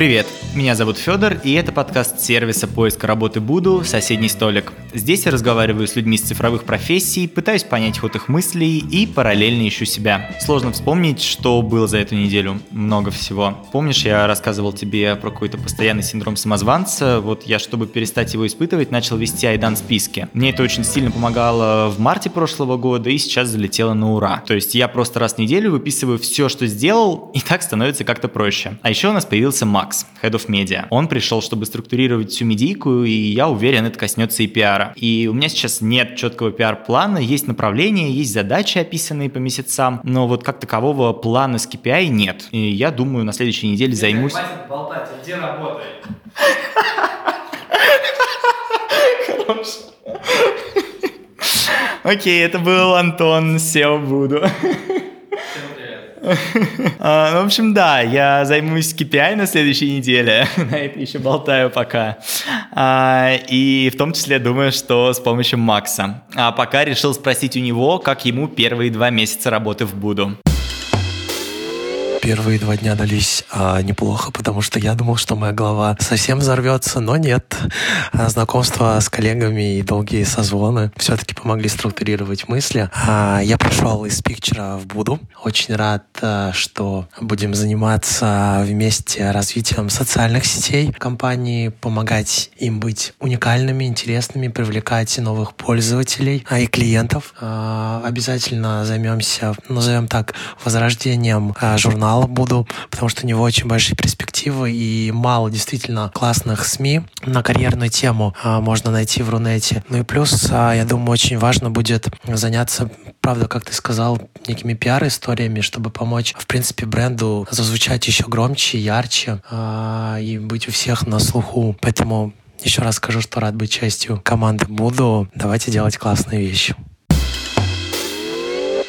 Привет, меня зовут Федор, и это подкаст сервиса поиска работы Буду «Соседний столик». Здесь я разговариваю с людьми с цифровых профессий, пытаюсь понять ход их мыслей и параллельно ищу себя. Сложно вспомнить, что было за эту неделю. Много всего. Помнишь, я рассказывал тебе про какой-то постоянный синдром самозванца? Вот я, чтобы перестать его испытывать, начал вести айдан списки. Мне это очень сильно помогало в марте прошлого года и сейчас залетело на ура. То есть я просто раз в неделю выписываю все, что сделал, и так становится как-то проще. А еще у нас появился Макс, Head of Media. Он пришел, чтобы структурировать всю медийку, и я уверен, это коснется и пиара. И у меня сейчас нет четкого пиар-плана, есть направления, есть задачи, описанные по месяцам, но вот как такового плана с KPI нет. И я думаю, на следующей неделе займусь... Хватит болтать, где работай? Хорошо. Окей, это был Антон SEO Буду. А, ну, в общем, да, я займусь KPI на следующей неделе. На это еще болтаю пока. А, и в том числе думаю, что с помощью Макса. А пока решил спросить у него, как ему первые два месяца работы в Буду. Первые два дня дались а, неплохо, потому что я думал, что моя голова совсем взорвется, но нет. А, знакомство с коллегами и долгие созвоны все-таки помогли структурировать мысли. А, я пришел из пикчера в Буду. Очень рад, а, что будем заниматься вместе развитием социальных сетей компании, помогать им быть уникальными, интересными, привлекать новых пользователей а, и клиентов. А, обязательно займемся, назовем так, возрождением а, журнала журнала буду, потому что у него очень большие перспективы и мало действительно классных СМИ на карьерную тему а, можно найти в Рунете. Ну и плюс, а, я думаю, очень важно будет заняться, правда, как ты сказал, некими пиар-историями, чтобы помочь, в принципе, бренду зазвучать еще громче, ярче а, и быть у всех на слуху. Поэтому еще раз скажу, что рад быть частью команды Буду. Давайте делать классные вещи.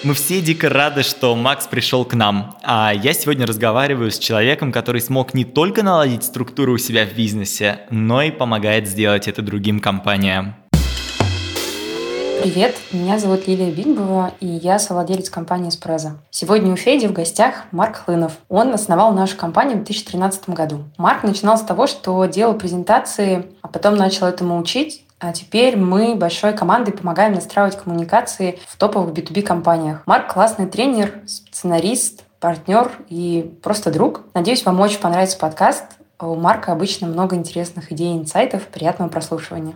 Мы все дико рады, что Макс пришел к нам. А я сегодня разговариваю с человеком, который смог не только наладить структуру у себя в бизнесе, но и помогает сделать это другим компаниям. Привет, меня зовут Лилия Бигбова, и я совладелец компании «Спреза». Сегодня у Феди в гостях Марк Хлынов. Он основал нашу компанию в 2013 году. Марк начинал с того, что делал презентации, а потом начал этому учить, а теперь мы большой командой помогаем настраивать коммуникации в топовых B2B компаниях. Марк классный тренер, сценарист, партнер и просто друг. Надеюсь, вам очень понравится подкаст. У Марка обычно много интересных идей и инсайтов. Приятного прослушивания.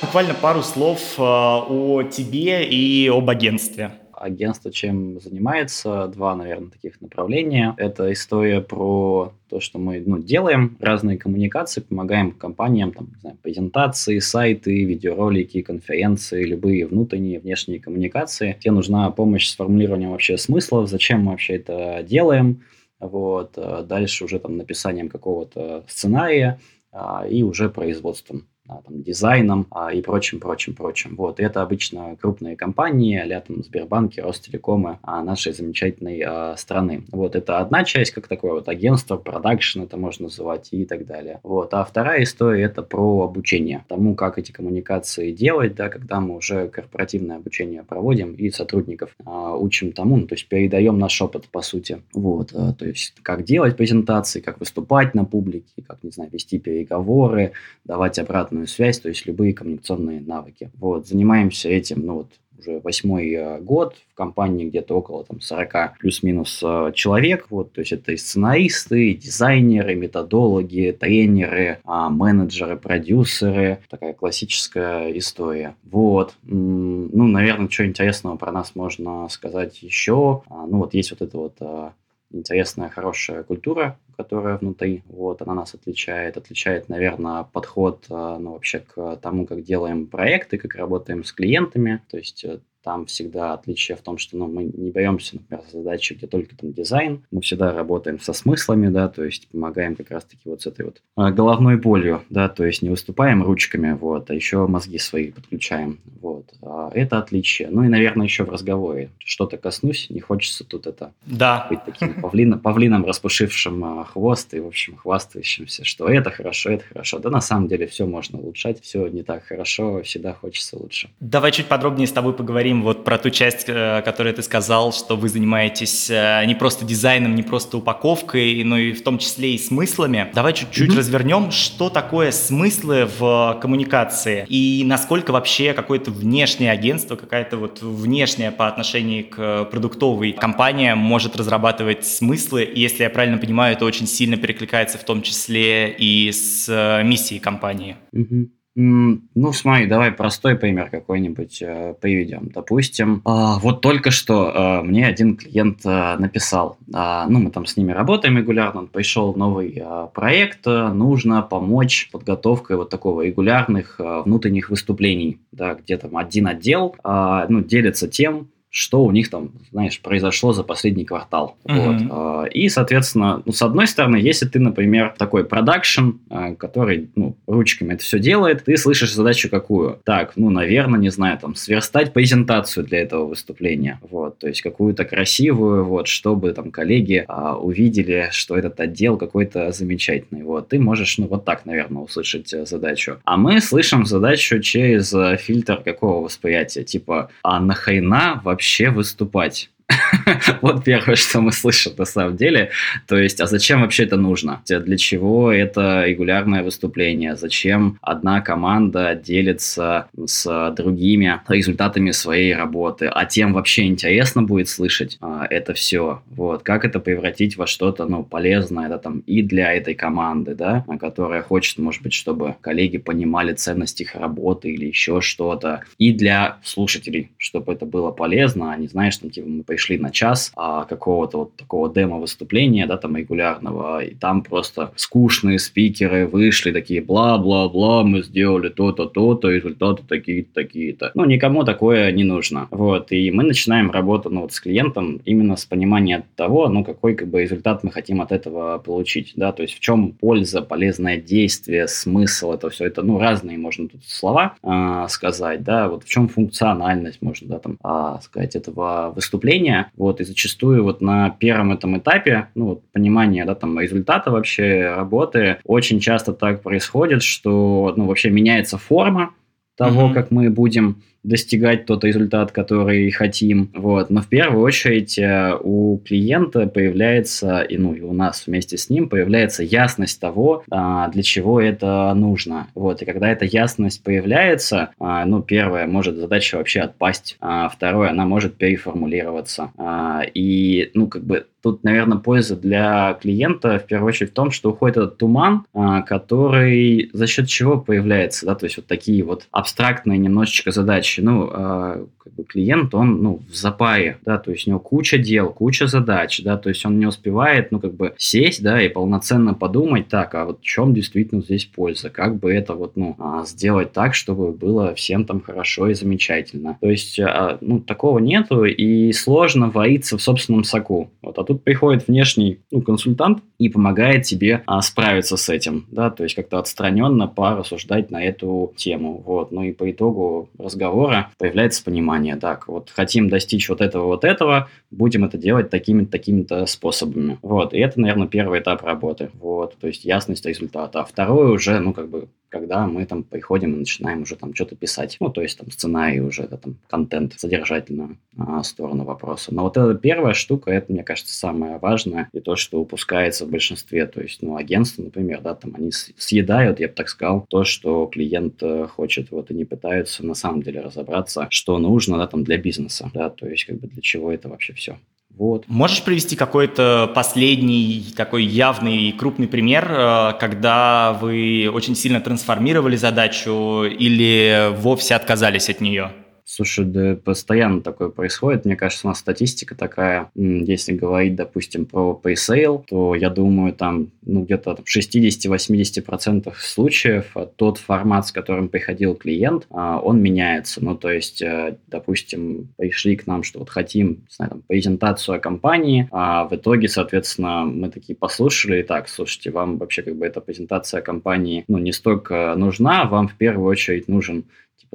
Буквально пару слов э, о тебе и об агентстве агентство чем занимается, два, наверное, таких направления. Это история про то, что мы ну, делаем разные коммуникации, помогаем компаниям, там, не знаю, презентации, сайты, видеоролики, конференции, любые внутренние, внешние коммуникации. Тебе нужна помощь с формулированием вообще смыслов, зачем мы вообще это делаем, вот, дальше уже там написанием какого-то сценария а, и уже производством там, дизайном а, и прочим, прочим, прочим. Вот, и это обычно крупные компании, а там Сбербанки, Ростелекомы а, нашей замечательной а, страны. Вот, это одна часть, как такое вот агентство, продакшн это можно называть и так далее. Вот, а вторая история это про обучение, тому, как эти коммуникации делать, да, когда мы уже корпоративное обучение проводим и сотрудников а, учим тому, ну, то есть передаем наш опыт, по сути. Вот, а, то есть как делать презентации, как выступать на публике, как, не знаю, вести переговоры, давать обратно обратную связь, то есть любые коммуникационные навыки. Вот, занимаемся этим, ну вот, уже восьмой э, год, в компании где-то около там, 40 плюс-минус э, человек, вот, то есть это и сценаристы, и дизайнеры, методологи, тренеры, а, менеджеры, продюсеры, такая классическая история. Вот, ну, наверное, что интересного про нас можно сказать еще, а, ну, вот есть вот это вот э, интересная, хорошая культура, которая внутри. Вот, она нас отличает. Отличает, наверное, подход э, ну, вообще к тому, как делаем проекты, как работаем с клиентами. То есть э, там всегда отличие в том, что ну, мы не боремся, например, задачи, где только там дизайн. Мы всегда работаем со смыслами, да, то есть помогаем как раз-таки вот с этой вот а, головной болью, да, то есть не выступаем ручками, вот, а еще мозги свои подключаем, вот. А это отличие. Ну и, наверное, еще в разговоре что-то коснусь, не хочется тут это да. быть таким павлином, павлином распушившим а, хвост и, в общем, хвастающимся, что это хорошо, это хорошо. Да на самом деле все можно улучшать, все не так хорошо, всегда хочется лучше. Давай чуть подробнее с тобой поговорим поговорим вот про ту часть, э, которую ты сказал, что вы занимаетесь э, не просто дизайном, не просто упаковкой, но и в том числе и смыслами. Давай чуть-чуть mm-hmm. развернем, что такое смыслы в коммуникации и насколько вообще какое-то внешнее агентство, какая-то вот внешняя по отношению к продуктовой компания может разрабатывать смыслы. И если я правильно понимаю, это очень сильно перекликается в том числе и с э, миссией компании. Mm-hmm. Ну, смотри, давай простой пример какой-нибудь э, приведем. Допустим, э, вот только что э, мне один клиент э, написал, э, ну, мы там с ними работаем регулярно, он пришел новый э, проект, э, нужно помочь подготовкой вот такого регулярных э, внутренних выступлений, да, где там один отдел, э, ну, делится тем, что у них там, знаешь, произошло за последний квартал. Mm-hmm. Вот. И, соответственно, ну, с одной стороны, если ты, например, такой продакшн, а, который ну, ручками это все делает, ты слышишь задачу какую? Так, ну, наверное, не знаю, там, сверстать презентацию для этого выступления. Вот, то есть какую-то красивую, вот, чтобы там коллеги а, увидели, что этот отдел какой-то замечательный. Вот, ты можешь, ну, вот так, наверное, услышать э, задачу. А мы слышим задачу через э, фильтр какого восприятия? Типа, а нахрена вообще вообще выступать? вот первое, что мы слышим на самом деле. То есть, а зачем вообще это нужно? Для чего это регулярное выступление? Зачем одна команда делится с другими результатами своей работы? А тем вообще интересно будет слышать а, это все. Вот. Как это превратить во что-то ну, полезное да, там, и для этой команды, да, которая хочет, может быть, чтобы коллеги понимали ценность их работы или еще что-то. И для слушателей, чтобы это было полезно, а не знаешь, там, типа, мы пришли на час а, какого-то вот такого демо-выступления, да, там регулярного, и там просто скучные спикеры вышли такие бла-бла-бла, мы сделали то-то, то-то, результаты такие-то, такие-то. Ну, никому такое не нужно. Вот, и мы начинаем работу, ну, вот с клиентом именно с понимания того, ну, какой, как бы, результат мы хотим от этого получить, да, то есть в чем польза, полезное действие, смысл, это все, это, ну, разные можно тут слова э, сказать, да, вот в чем функциональность, можно, да, там, э, сказать, этого выступления, мышления, вот, и зачастую вот на первом этом этапе, ну, вот, понимания, да, там, результата вообще работы, очень часто так происходит, что, ну, вообще меняется форма того, mm-hmm. как мы будем достигать тот результат, который хотим. Вот. Но в первую очередь э, у клиента появляется, и, ну, и у нас вместе с ним появляется ясность того, а, для чего это нужно. Вот. И когда эта ясность появляется, а, ну, первое, может задача вообще отпасть, а второе, она может переформулироваться. И, ну, как бы Тут, наверное, польза для клиента в первую очередь в том, что уходит этот туман, который за счет чего появляется, да, то есть вот такие вот абстрактные немножечко задачи задачи. Ну, э, как бы клиент, он, ну, в запае, да, то есть у него куча дел, куча задач, да, то есть он не успевает, ну, как бы сесть, да, и полноценно подумать, так, а вот в чем действительно здесь польза, как бы это вот, ну, а, сделать так, чтобы было всем там хорошо и замечательно. То есть, а, ну, такого нету, и сложно вариться в собственном соку. Вот, а тут приходит внешний, ну, консультант и помогает тебе а, справиться с этим, да, то есть как-то отстраненно порассуждать на эту тему, вот, ну и по итогу разговора разговора появляется понимание, так, вот хотим достичь вот этого, вот этого, будем это делать такими-то, такими-то способами. Вот, и это, наверное, первый этап работы, вот, то есть ясность результата. А второй уже, ну, как бы, когда мы там приходим и начинаем уже там что-то писать, ну, то есть там сценарий уже, да, там, контент, содержательную а, сторону вопроса. Но вот эта первая штука, это, мне кажется, самое важное, и то, что упускается в большинстве, то есть, ну, агентства, например, да, там, они съедают, я бы так сказал, то, что клиент э, хочет, вот, и не пытаются на самом деле разобраться, что нужно, да, там, для бизнеса, да, то есть, как бы, для чего это вообще все. Вот. Можешь привести какой-то последний такой явный и крупный пример, э, когда вы очень сильно трансформировали задачу или вовсе отказались от нее? Слушай, да постоянно такое происходит. Мне кажется, у нас статистика такая, если говорить, допустим, про пресейл, то я думаю, там ну, где-то в 60-80% случаев а, тот формат, с которым приходил клиент, а, он меняется. Ну, то есть, э, допустим, пришли к нам, что вот хотим, не знаю, там, презентацию о компании, а в итоге, соответственно, мы такие послушали, и так, слушайте, вам вообще как бы эта презентация о компании, ну, не столько нужна, вам в первую очередь нужен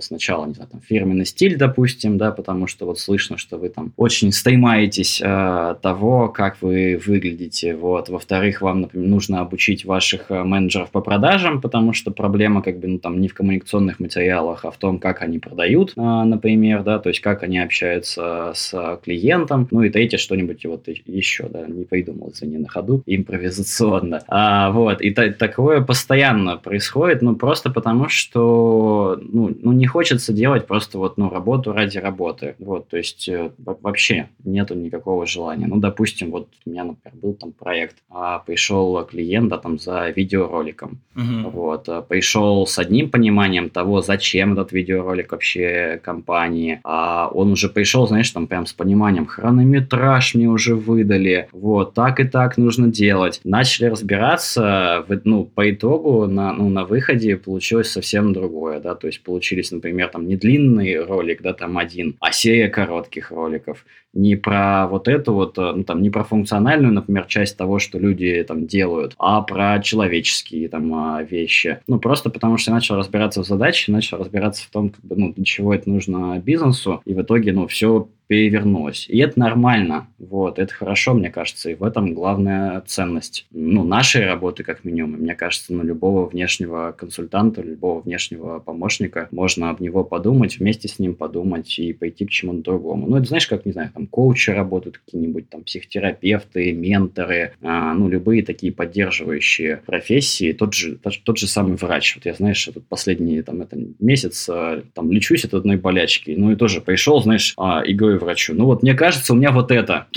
сначала, не знаю, там, фирменный стиль, допустим, да, потому что вот слышно, что вы там очень стремаетесь э, того, как вы выглядите, вот. Во-вторых, вам, например, нужно обучить ваших э, менеджеров по продажам, потому что проблема, как бы, ну, там, не в коммуникационных материалах, а в том, как они продают, э, например, да, то есть как они общаются с клиентом. Ну и третье, что-нибудь вот еще, да, не придумал, извини, на ходу, импровизационно. А, вот, и та- такое постоянно происходит, ну, просто потому что, ну, ну, не хочется делать просто вот, ну, работу ради работы. Вот, то есть э, вообще нету никакого желания. Ну, допустим, вот у меня, например, был там проект, а пришел клиент, да, там за видеороликом. Угу. Вот, а пришел с одним пониманием того, зачем этот видеоролик вообще компании, а он уже пришел, знаешь, там прям с пониманием, хронометраж мне уже выдали, вот, так и так нужно делать. Начали разбираться, ну, по итогу на, ну, на выходе получилось совсем другое, да, то есть получились, например, там не длинный ролик, да, там один, а серия коротких роликов не про вот эту вот, э, ну, там, не про функциональную, например, часть того, что люди там делают, а про человеческие там а, вещи. Ну, просто потому что я начал разбираться в задаче, начал разбираться в том, как бы, ну, для чего это нужно бизнесу, и в итоге, ну, все перевернулось. И это нормально, вот, это хорошо, мне кажется, и в этом главная ценность, ну, нашей работы, как минимум, и мне кажется, ну, любого внешнего консультанта, любого внешнего помощника, можно об него подумать, вместе с ним подумать и пойти к чему-то другому. Ну, это знаешь, как, не знаю, там, коучи работают, какие-нибудь там психотерапевты, менторы, а, ну, любые такие поддерживающие профессии, тот же, тот, тот же самый врач. Вот я, знаешь, этот последний там, это месяц а, там лечусь от одной болячки, ну, и тоже пришел, знаешь, а, и говорю врачу, ну, вот мне кажется, у меня вот это,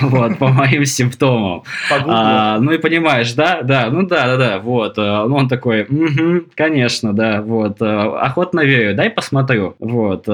вот, по моим симптомам. А, ну, и понимаешь, да, да, ну, да, да, да, вот, ну, он такой, конечно, да, вот, охотно верю, дай посмотрю, вот,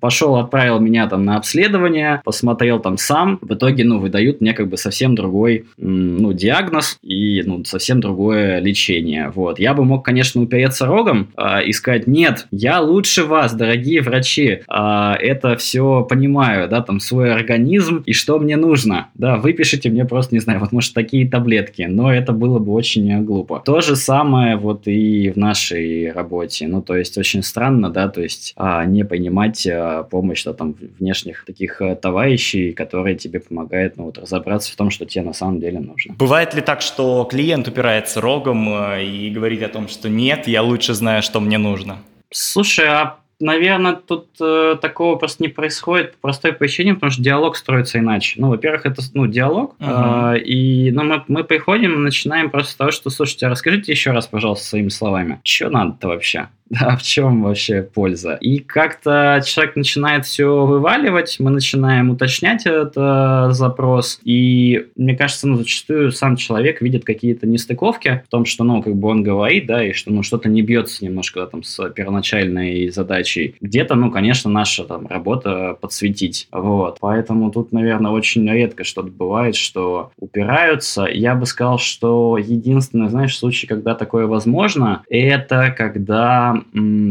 пошел, отправил меня там на обследование, посмотрел там сам, в итоге, ну, выдают мне как бы совсем другой, ну, диагноз и, ну, совсем другое лечение, вот. Я бы мог, конечно, упереться рогом и сказать, нет, я лучше вас, дорогие врачи, это все понимаю, да, там, свой организм и что мне нужно, да, выпишите мне просто, не знаю, вот, может, такие таблетки, но это было бы очень глупо. То же самое вот и в нашей работе, ну, то есть, очень странно, да, то есть, а, не понимать а, помощь, да, там, внешних таких э, товарищей, которые тебе помогают ну, вот, разобраться в том, что тебе на самом деле нужно. Бывает ли так, что клиент упирается рогом э, и говорит о том, что нет, я лучше знаю, что мне нужно? Слушай, а наверное, тут э, такого просто не происходит по простой причине, потому что диалог строится иначе. Ну, во-первых, это ну, диалог, uh-huh. э, и ну, мы, мы приходим и начинаем просто с того, что, слушайте, а расскажите еще раз, пожалуйста, своими словами, что надо-то вообще? Да, в чем вообще польза? И как-то человек начинает все вываливать, мы начинаем уточнять этот э, запрос, и мне кажется, ну, зачастую сам человек видит какие-то нестыковки в том, что, ну, как бы он говорит, да, и что, ну, что-то не бьется немножко там с первоначальной задачей. Где-то, ну, конечно, наша там работа подсветить, вот. Поэтому тут, наверное, очень редко что-то бывает, что упираются. Я бы сказал, что единственный, знаешь, случай, когда такое возможно, это когда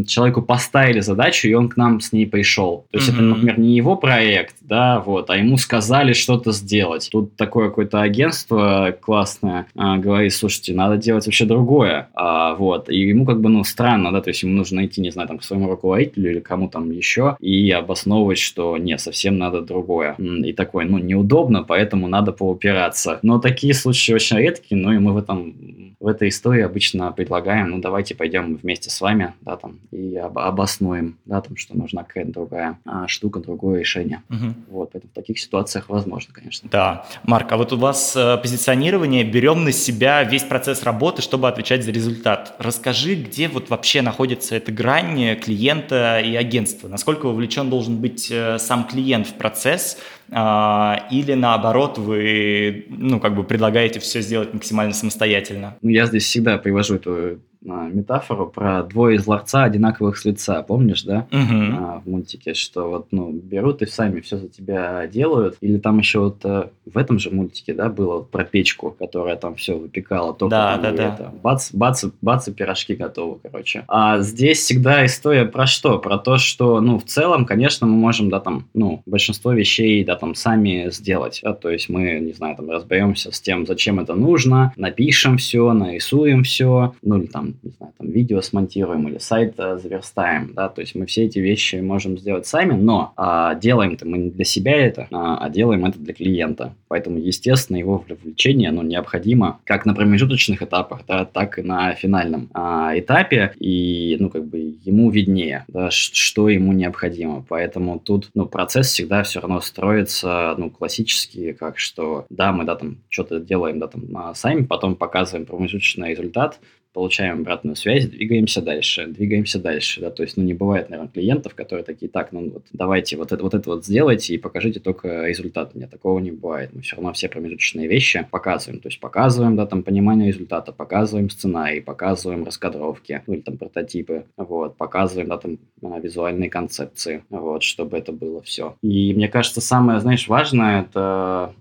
человеку поставили задачу, и он к нам с ней пришел. То есть mm-hmm. это, например, не его проект, да, вот, а ему сказали что-то сделать. Тут такое какое-то агентство классное а, говорит, слушайте, надо делать вообще другое, а, вот, и ему как бы, ну, странно, да, то есть ему нужно найти, не знаю, там, к своему руководителю или кому там еще и обосновывать, что нет, совсем надо другое. И такой, ну, неудобно, поэтому надо поупираться. Но такие случаи очень редкие, ну, и мы в этом в этой истории обычно предлагаем, ну, давайте пойдем вместе с вами, да, там, и об, обоснуем, да, там, что нужна какая-то другая а, штука, другое решение. Угу. Вот, поэтому в таких ситуациях возможно, конечно. Да. Марк, а вот у вас э, позиционирование, берем на себя весь процесс работы, чтобы отвечать за результат. Расскажи, где вот вообще находится эта грань клиента и агентства? Насколько вовлечен должен быть э, сам клиент в процесс, а, или наоборот вы, ну, как бы предлагаете все сделать максимально самостоятельно? Ну, я здесь всегда привожу эту метафору про двое из ларца одинаковых с лица, помнишь, да? Угу. А, в мультике, что вот, ну, берут и сами все за тебя делают. Или там еще вот э, в этом же мультике, да, было вот про печку, которая там все выпекала, только да, там да, да. это, бац, бац, бац, и пирожки готовы, короче. А здесь всегда история про что? Про то, что, ну, в целом, конечно, мы можем, да, там, ну, большинство вещей, да, там, сами сделать, да, то есть мы, не знаю, там, разберемся с тем, зачем это нужно, напишем все, нарисуем все, ну, или там, не знаю, там видео смонтируем или сайт а, заверстаем, да, то есть мы все эти вещи можем сделать сами, но а, делаем-то мы не для себя это, а, а делаем это для клиента. Поэтому, естественно, его вовлечение, оно необходимо как на промежуточных этапах, да, так и на финальном а, этапе, и, ну, как бы ему виднее, да, что ему необходимо. Поэтому тут, ну, процесс всегда все равно строится, ну, классически, как что, да, мы, да, там, что-то делаем, да, там, сами, потом показываем промежуточный результат, получаем обратную связь, двигаемся дальше, двигаемся дальше, да, то есть, ну, не бывает, наверное, клиентов, которые такие, так, ну, вот, давайте вот это вот, это вот сделайте и покажите только результат. Нет, такого не бывает. Мы все равно все промежуточные вещи показываем, то есть, показываем, да, там, понимание результата, показываем сценарий, показываем раскадровки, ну, или там прототипы, вот, показываем, да, там, визуальные концепции, вот, чтобы это было все. И мне кажется, самое, знаешь, важное, это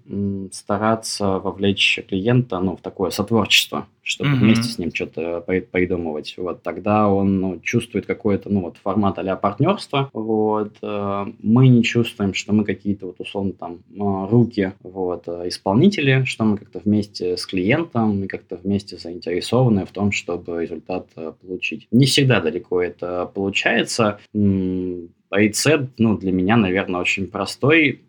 стараться вовлечь клиента, ну, в такое сотворчество, чтобы mm-hmm. вместе с ним что-то придумывать. Вот тогда он ну, чувствует какой-то ну вот формат а партнерства. Вот э, мы не чувствуем, что мы какие-то вот условно там э, руки вот э, исполнители, что мы как-то вместе с клиентом и как-то вместе заинтересованы в том, чтобы результат получить. Не всегда далеко это получается. Рецепт, ну, для меня, наверное, очень простой.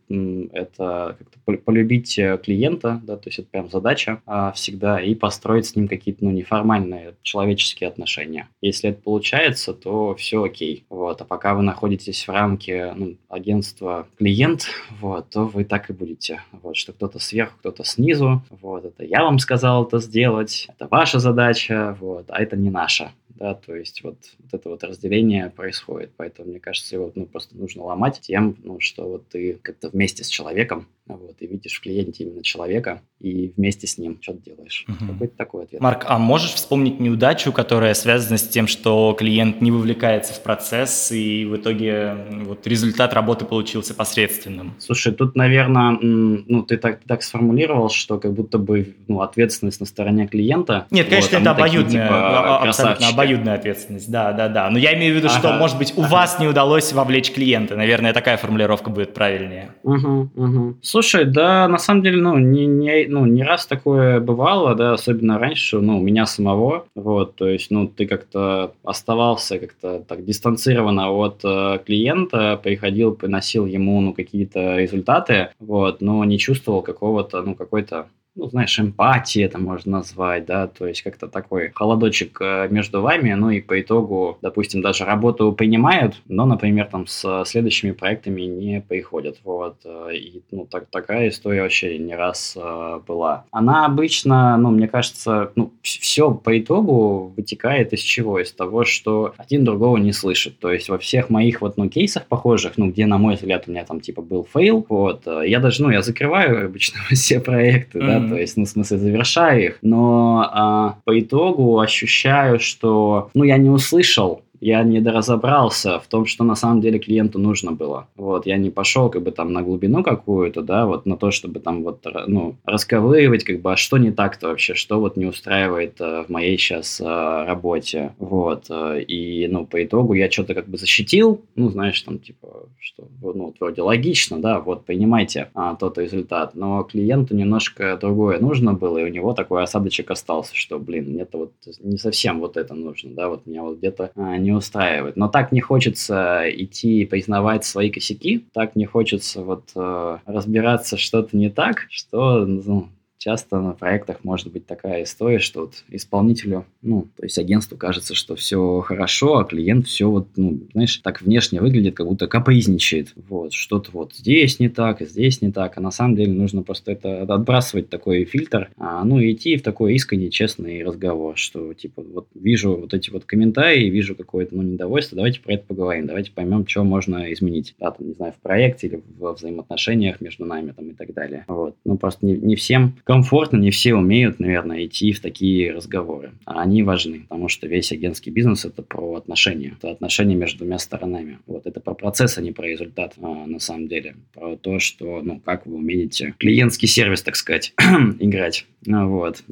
Это полюбить э, клиента, да, то есть это прям задача а, всегда, и построить с ним какие-то, ну, неформальные человеческие отношения. Если это получается, то все окей. Вот. А пока вы находитесь в рамке ну, агентства клиент, вот, то вы так и будете. Вот, что кто-то сверху, кто-то снизу. Вот, это я вам сказал это сделать, это ваша задача, вот, а это не наша да, то есть вот, вот это вот разделение происходит, поэтому мне кажется, его ну, просто нужно ломать тем, ну, что вот ты как-то вместе с человеком вот, и видишь в клиенте именно человека, и вместе с ним что-то делаешь. Угу. Какой-то такой ответ. Марк, а можешь вспомнить неудачу, которая связана с тем, что клиент не вовлекается в процесс, и в итоге вот результат работы получился посредственным? Слушай, тут, наверное, ну, ты так, так сформулировал, что как будто бы ну, ответственность на стороне клиента. Нет, конечно, вот, это обоюдная, такие, типа, а, абсолютно обоюдная ответственность, да, да, да. Но я имею в виду, ага. что, может быть, у ага. вас не удалось вовлечь клиента. Наверное, такая формулировка будет правильнее. Угу, угу. Слушай, да, на самом деле, ну, не, не, ну, не раз такое бывало, да, особенно раньше, ну, у меня самого, вот, то есть, ну, ты как-то оставался как-то так дистанцированно от э, клиента, приходил, приносил ему, ну, какие-то результаты, вот, но не чувствовал какого-то, ну, какой-то ну, знаешь, эмпатии это можно назвать, да, то есть как-то такой холодочек э, между вами, ну и по итогу, допустим, даже работу принимают, но, например, там с следующими проектами не приходят, вот, э, и, ну, так, такая история вообще не раз э, была. Она обычно, ну, мне кажется, ну, все по итогу вытекает из чего? Из того, что один другого не слышит, то есть во всех моих вот, ну, кейсах похожих, ну, где, на мой взгляд, у меня там, типа, был фейл, вот, я даже, ну, я закрываю обычно все проекты, mm-hmm. то есть, ну, в смысле, завершаю их, но а, по итогу ощущаю, что, ну, я не услышал я не доразобрался в том, что на самом деле клиенту нужно было. Вот, я не пошел как бы там на глубину какую-то, да, вот на то, чтобы там вот, ну, расковыривать, как бы, а что не так-то вообще, что вот не устраивает э, в моей сейчас э, работе, вот, э, и, ну, по итогу я что-то как бы защитил, ну, знаешь, там, типа, что, ну, вроде логично, да, вот, понимаете а, тот результат, но клиенту немножко другое нужно было, и у него такой осадочек остался, что, блин, мне-то вот не совсем вот это нужно, да, вот меня вот где-то а, не не устраивает. Но так не хочется идти и признавать свои косяки, так не хочется вот э, разбираться что-то не так, что ну, часто на проектах может быть такая история, что вот исполнителю, ну, то есть агентству кажется, что все хорошо, а клиент все вот, ну, знаешь, так внешне выглядит, как будто капризничает. Вот, что-то вот здесь не так, здесь не так, а на самом деле нужно просто это отбрасывать такой фильтр, а, ну, идти в такой искренний, честный разговор, что, типа, вот вижу вот эти вот комментарии, вижу какое-то, ну, недовольство, давайте про это поговорим, давайте поймем, что можно изменить, да, там, не знаю, в проекте или в взаимоотношениях между нами, там, и так далее. Вот, ну, просто не, не всем комфортно, не все умеют, наверное, идти в такие разговоры. А они важны, потому что весь агентский бизнес – это про отношения. Это отношения между двумя сторонами. Вот это про процесс, а не про результат а, на самом деле. Про то, что, ну, как вы умеете клиентский сервис, так сказать, играть. Вот.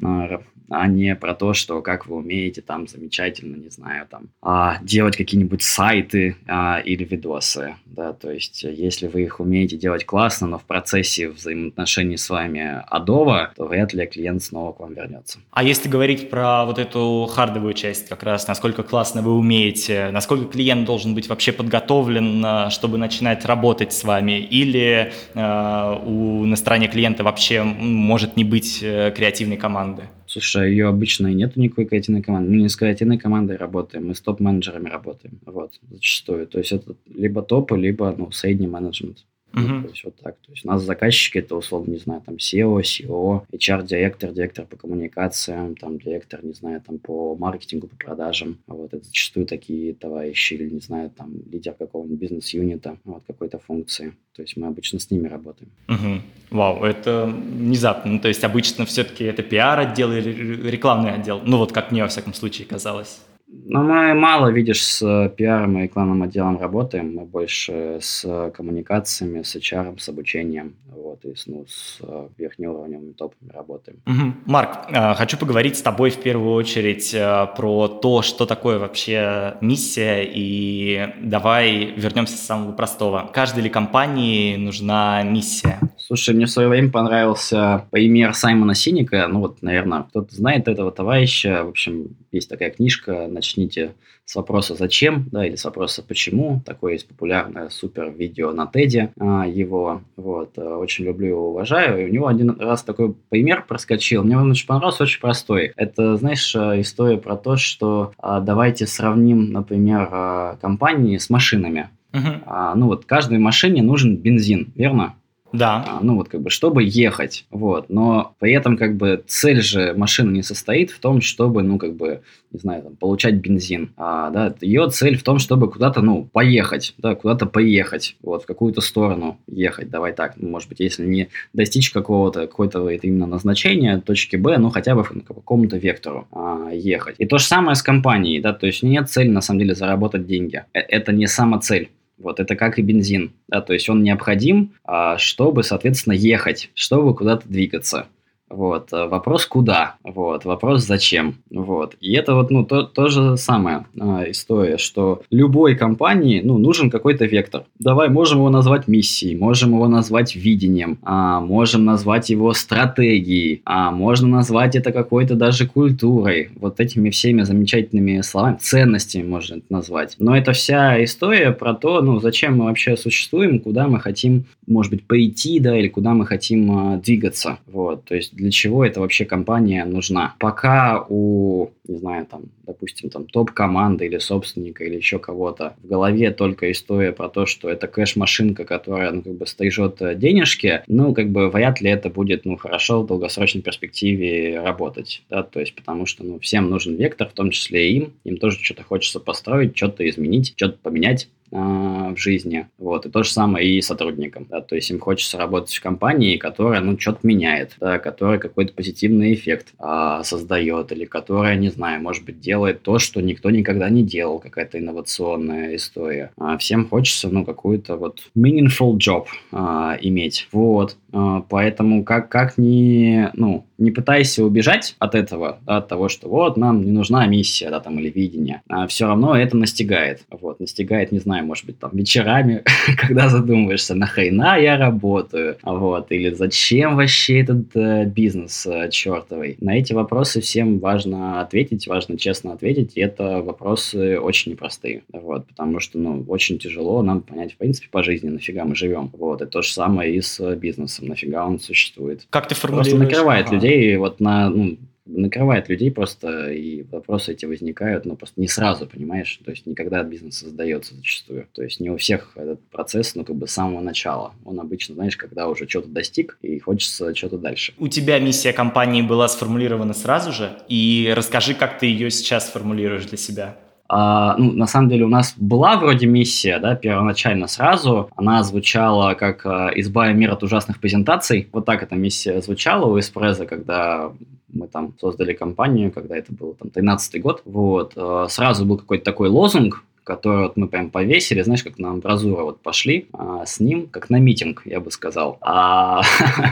А, не про то, что как вы умеете там замечательно, не знаю, там а, делать какие-нибудь сайты а, или видосы, да, то есть если вы их умеете делать классно, но в процессе взаимоотношений с вами адово, то вряд ли клиент снова к вам вернется. А если говорить про вот эту хардовую часть как раз, насколько классно вы умеете, насколько клиент должен быть вообще подготовлен, а, чтобы начинать работать с вами, или э, у на стороне клиента вообще может не быть э, креативной команды? Слушай, ее обычно и нету никакой креативной команды. Мы не с креативной командой работаем, мы с топ-менеджерами работаем. Вот, зачастую. То есть это либо топы, либо ну, средний менеджмент. Uh-huh. то есть вот так. То есть у нас заказчики это условно, не знаю, там SEO, SEO, HR-директор, директор по коммуникациям, там директор, не знаю, там по маркетингу, по продажам. Вот это зачастую такие товарищи или, не знаю, там лидер какого-нибудь бизнес-юнита, вот какой-то функции. То есть мы обычно с ними работаем. Uh-huh. Вау, это внезапно. Ну, то есть обычно все-таки это пиар-отдел или рекламный отдел. Ну вот как мне во всяком случае казалось. Ну, мы мало, видишь, с пиаром и рекламным отделом работаем. Мы больше с коммуникациями, с HR, с обучением, вот, и с, ну, с э, верхнеуровневыми топами работаем. Угу. Марк, э, хочу поговорить с тобой в первую очередь э, про то, что такое вообще миссия, и давай вернемся с самого простого. Каждой ли компании нужна миссия? Слушай, мне в свое время понравился пример Саймона Синика. Ну вот, наверное, кто-то знает этого товарища. В общем, есть такая книжка «Начните с вопроса «Зачем?», да, или с вопроса «Почему?». Такое есть популярное супер видео на Теде а, его. Вот, э, очень люблю его, уважаю. И у него один раз такой пример проскочил. Мне он очень понравился, очень простой. Это, знаешь, э, история про то, что а, давайте сравним, например, а, компании с машинами. Uh-huh. А, ну вот каждой машине нужен бензин, верно? Да. А, ну вот как бы, чтобы ехать, вот. Но при этом как бы цель же машины не состоит в том, чтобы, ну как бы, не знаю, там, получать бензин. А, да, ее цель в том, чтобы куда-то, ну, поехать, да, куда-то поехать, вот, в какую-то сторону ехать, давай так, ну, может быть, если не достичь какого-то, какой-то это именно назначения, точки Б, ну, хотя бы по какому-то вектору а, ехать. И то же самое с компанией, да, то есть нет цели, на самом деле, заработать деньги. Э, это не сама цель. Вот это как и бензин, да, то есть он необходим, а, чтобы, соответственно, ехать, чтобы куда-то двигаться. Вот. Э, вопрос куда? Вот. Вопрос зачем? Вот. И это вот, ну, то, то же самое а, история, что любой компании, ну, нужен какой-то вектор. Давай, можем его назвать миссией, можем его назвать видением, а, можем назвать его стратегией, а, можно назвать это какой-то даже культурой. Вот этими всеми замечательными словами, ценностями можно это назвать. Но это вся история про то, ну, зачем мы вообще существуем, куда мы хотим, может быть, пойти, да, или куда мы хотим а, двигаться. Вот. То есть для чего эта вообще компания нужна. Пока у, не знаю, там, допустим, там топ-команды или собственника или еще кого-то в голове только история про то, что это кэш-машинка, которая, ну, как бы стрижет э, денежки, ну, как бы вряд ли это будет, ну, хорошо в долгосрочной перспективе работать, да, то есть потому что, ну, всем нужен вектор, в том числе и им, им тоже что-то хочется построить, что-то изменить, что-то поменять, в жизни. Вот. И то же самое и сотрудникам. Да? То есть им хочется работать в компании, которая ну, что-то меняет, да? которая какой-то позитивный эффект а, создает, или которая, не знаю, может быть, делает то, что никто никогда не делал, какая-то инновационная история. А, всем хочется ну, какую-то вот meaningful job а, иметь. Вот. А, поэтому как, как ни, ну, не пытайся убежать от этого, да, от того, что вот нам не нужна миссия, да, там, или видение, а все равно это настигает. Вот, настигает, не знаю, может быть, там, вечерами, когда задумываешься, нахрена я работаю, вот, или зачем вообще этот э, бизнес э, чертовый. На эти вопросы всем важно ответить, важно честно ответить, и это вопросы очень непростые, вот, потому что, ну, очень тяжело нам понять, в принципе, по жизни, нафига мы живем, вот, и то же самое и с бизнесом, нафига он существует. Как ты формулируешь? Просто накрывает ага. людей вот на, ну, накрывает людей просто, и вопросы эти возникают, но просто не сразу, понимаешь? То есть никогда бизнес создается зачастую. То есть не у всех этот процесс, ну, как бы с самого начала. Он обычно, знаешь, когда уже что-то достиг, и хочется что-то дальше. У тебя миссия компании была сформулирована сразу же, и расскажи, как ты ее сейчас формулируешь для себя. А, ну, на самом деле у нас была вроде миссия, да, первоначально сразу. Она звучала как а, «Избавим мир от ужасных презентаций». Вот так эта миссия звучала у Эспреза, когда мы там создали компанию, когда это был там 13 год. Вот. А, сразу был какой-то такой лозунг, который вот мы прям повесили, знаешь, как на амбразура вот пошли а, с ним, как на митинг, я бы сказал. А,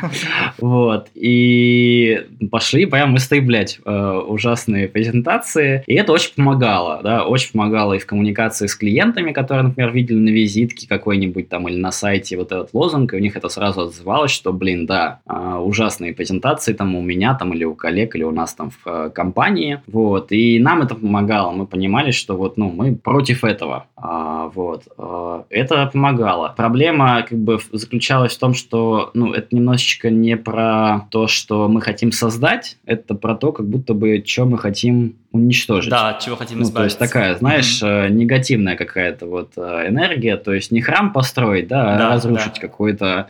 вот, и пошли прям истреблять э, ужасные презентации, и это очень помогало, да, очень помогало и в коммуникации с клиентами, которые, например, видели на визитке какой-нибудь там или на сайте вот этот лозунг, и у них это сразу отзывалось, что, блин, да, э, ужасные презентации там у меня там или у коллег, или у нас там в э, компании, вот, и нам это помогало, мы понимали, что вот, ну, мы против этого, а, вот, а, это помогало. Проблема как бы заключалась в том, что, ну, это немножечко не про то, что мы хотим создать, это про то, как будто бы, что мы хотим уничтожить. Да, от чего хотим ну, избавиться. То есть такая, знаешь, mm-hmm. негативная какая-то вот э, энергия, то есть не храм построить, да, а да разрушить да. какой-то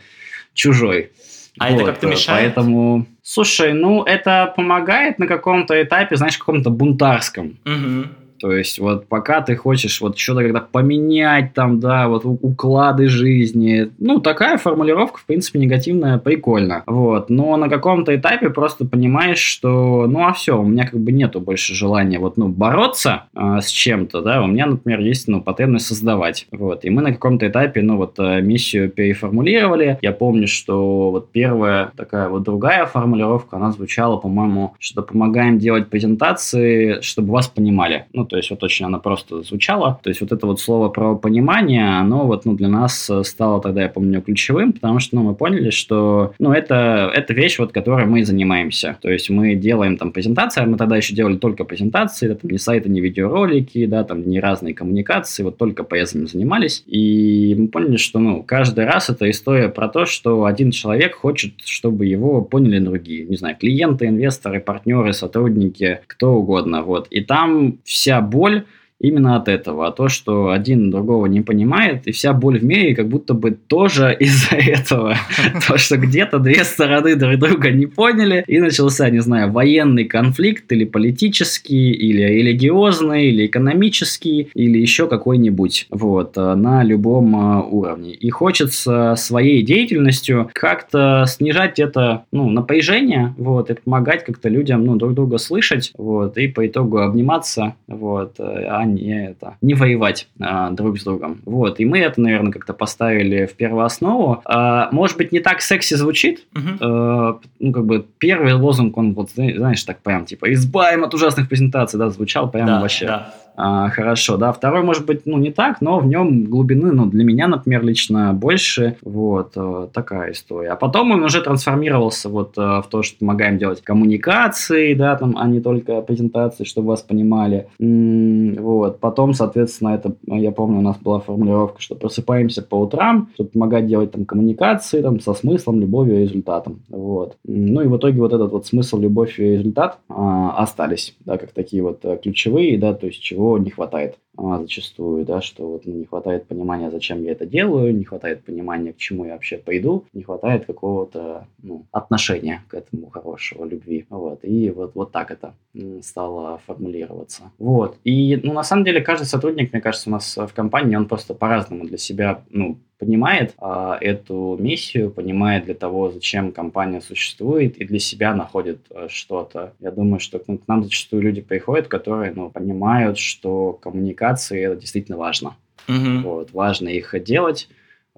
чужой. А вот, это как-то мешает? Поэтому, слушай, ну это помогает на каком-то этапе, знаешь, каком-то бунтарском. Угу. То есть вот пока ты хочешь вот что-то когда поменять там, да, вот уклады жизни, ну, такая формулировка, в принципе, негативная, прикольно. Вот, но на каком-то этапе просто понимаешь, что, ну, а все, у меня как бы нету больше желания вот, ну, бороться э, с чем-то, да, у меня, например, есть, ну, потребность создавать. Вот, и мы на каком-то этапе, ну, вот э, миссию переформулировали. Я помню, что вот первая такая вот другая формулировка, она звучала, по-моему, что помогаем делать презентации, чтобы вас понимали. Ну, то есть вот очень она просто звучала. То есть вот это вот слово про понимание, оно вот ну, для нас стало тогда, я помню, ключевым, потому что ну, мы поняли, что ну, это, это вещь, вот, которой мы занимаемся. То есть мы делаем там презентации, а мы тогда еще делали только презентации, да, там, не сайты, не видеоролики, да, там не разные коммуникации, вот только PS занимались. И мы поняли, что ну, каждый раз это история про то, что один человек хочет, чтобы его поняли другие. Не знаю, клиенты, инвесторы, партнеры, сотрудники, кто угодно. Вот. И там вся боль именно от этого, а то, что один другого не понимает, и вся боль в мире как будто бы тоже из-за этого. То, что где-то две стороны друг друга не поняли, и начался, не знаю, военный конфликт, или политический, или религиозный, или экономический, или еще какой-нибудь, вот, э, на любом э, уровне. И хочется своей деятельностью как-то снижать это, ну, напряжение, вот, и помогать как-то людям, ну, друг друга слышать, вот, и по итогу обниматься, вот, э, а не, это, не воевать а, друг с другом. Вот, и мы это, наверное, как-то поставили в первооснову. А, может быть, не так секси звучит, угу. а, ну, как бы первый лозунг, он вот, знаешь, так прям, типа, избавим от ужасных презентаций, да, звучал прямо да, вообще. Да а, хорошо, да. Второй, может быть, ну, не так, но в нем глубины, ну, для меня, например, лично больше. Вот, э, такая история. А потом он уже трансформировался вот э, в то, что помогаем делать коммуникации, да, там, а не только презентации, чтобы вас понимали. Вот. Потом, соответственно, это, я помню, у нас была формулировка, что просыпаемся по утрам, чтобы помогать делать там коммуникации, там, со смыслом, любовью и результатом. Вот. Ну, и в итоге вот этот вот смысл, любовь и результат а, остались, да, как такие вот э, ключевые, да, то есть чего не хватает а, зачастую, да, что вот ну, не хватает понимания, зачем я это делаю, не хватает понимания, к чему я вообще пойду, не хватает какого-то ну, отношения к этому хорошего, любви, вот, и вот, вот так это стало формулироваться. Вот, и, ну, на самом деле, каждый сотрудник, мне кажется, у нас в компании, он просто по-разному для себя, ну, понимает а, эту миссию, понимает для того, зачем компания существует, и для себя находит а, что-то. Я думаю, что ну, к нам зачастую люди приходят, которые ну, понимают, что коммуникации это действительно важно. Угу. Вот, важно их делать,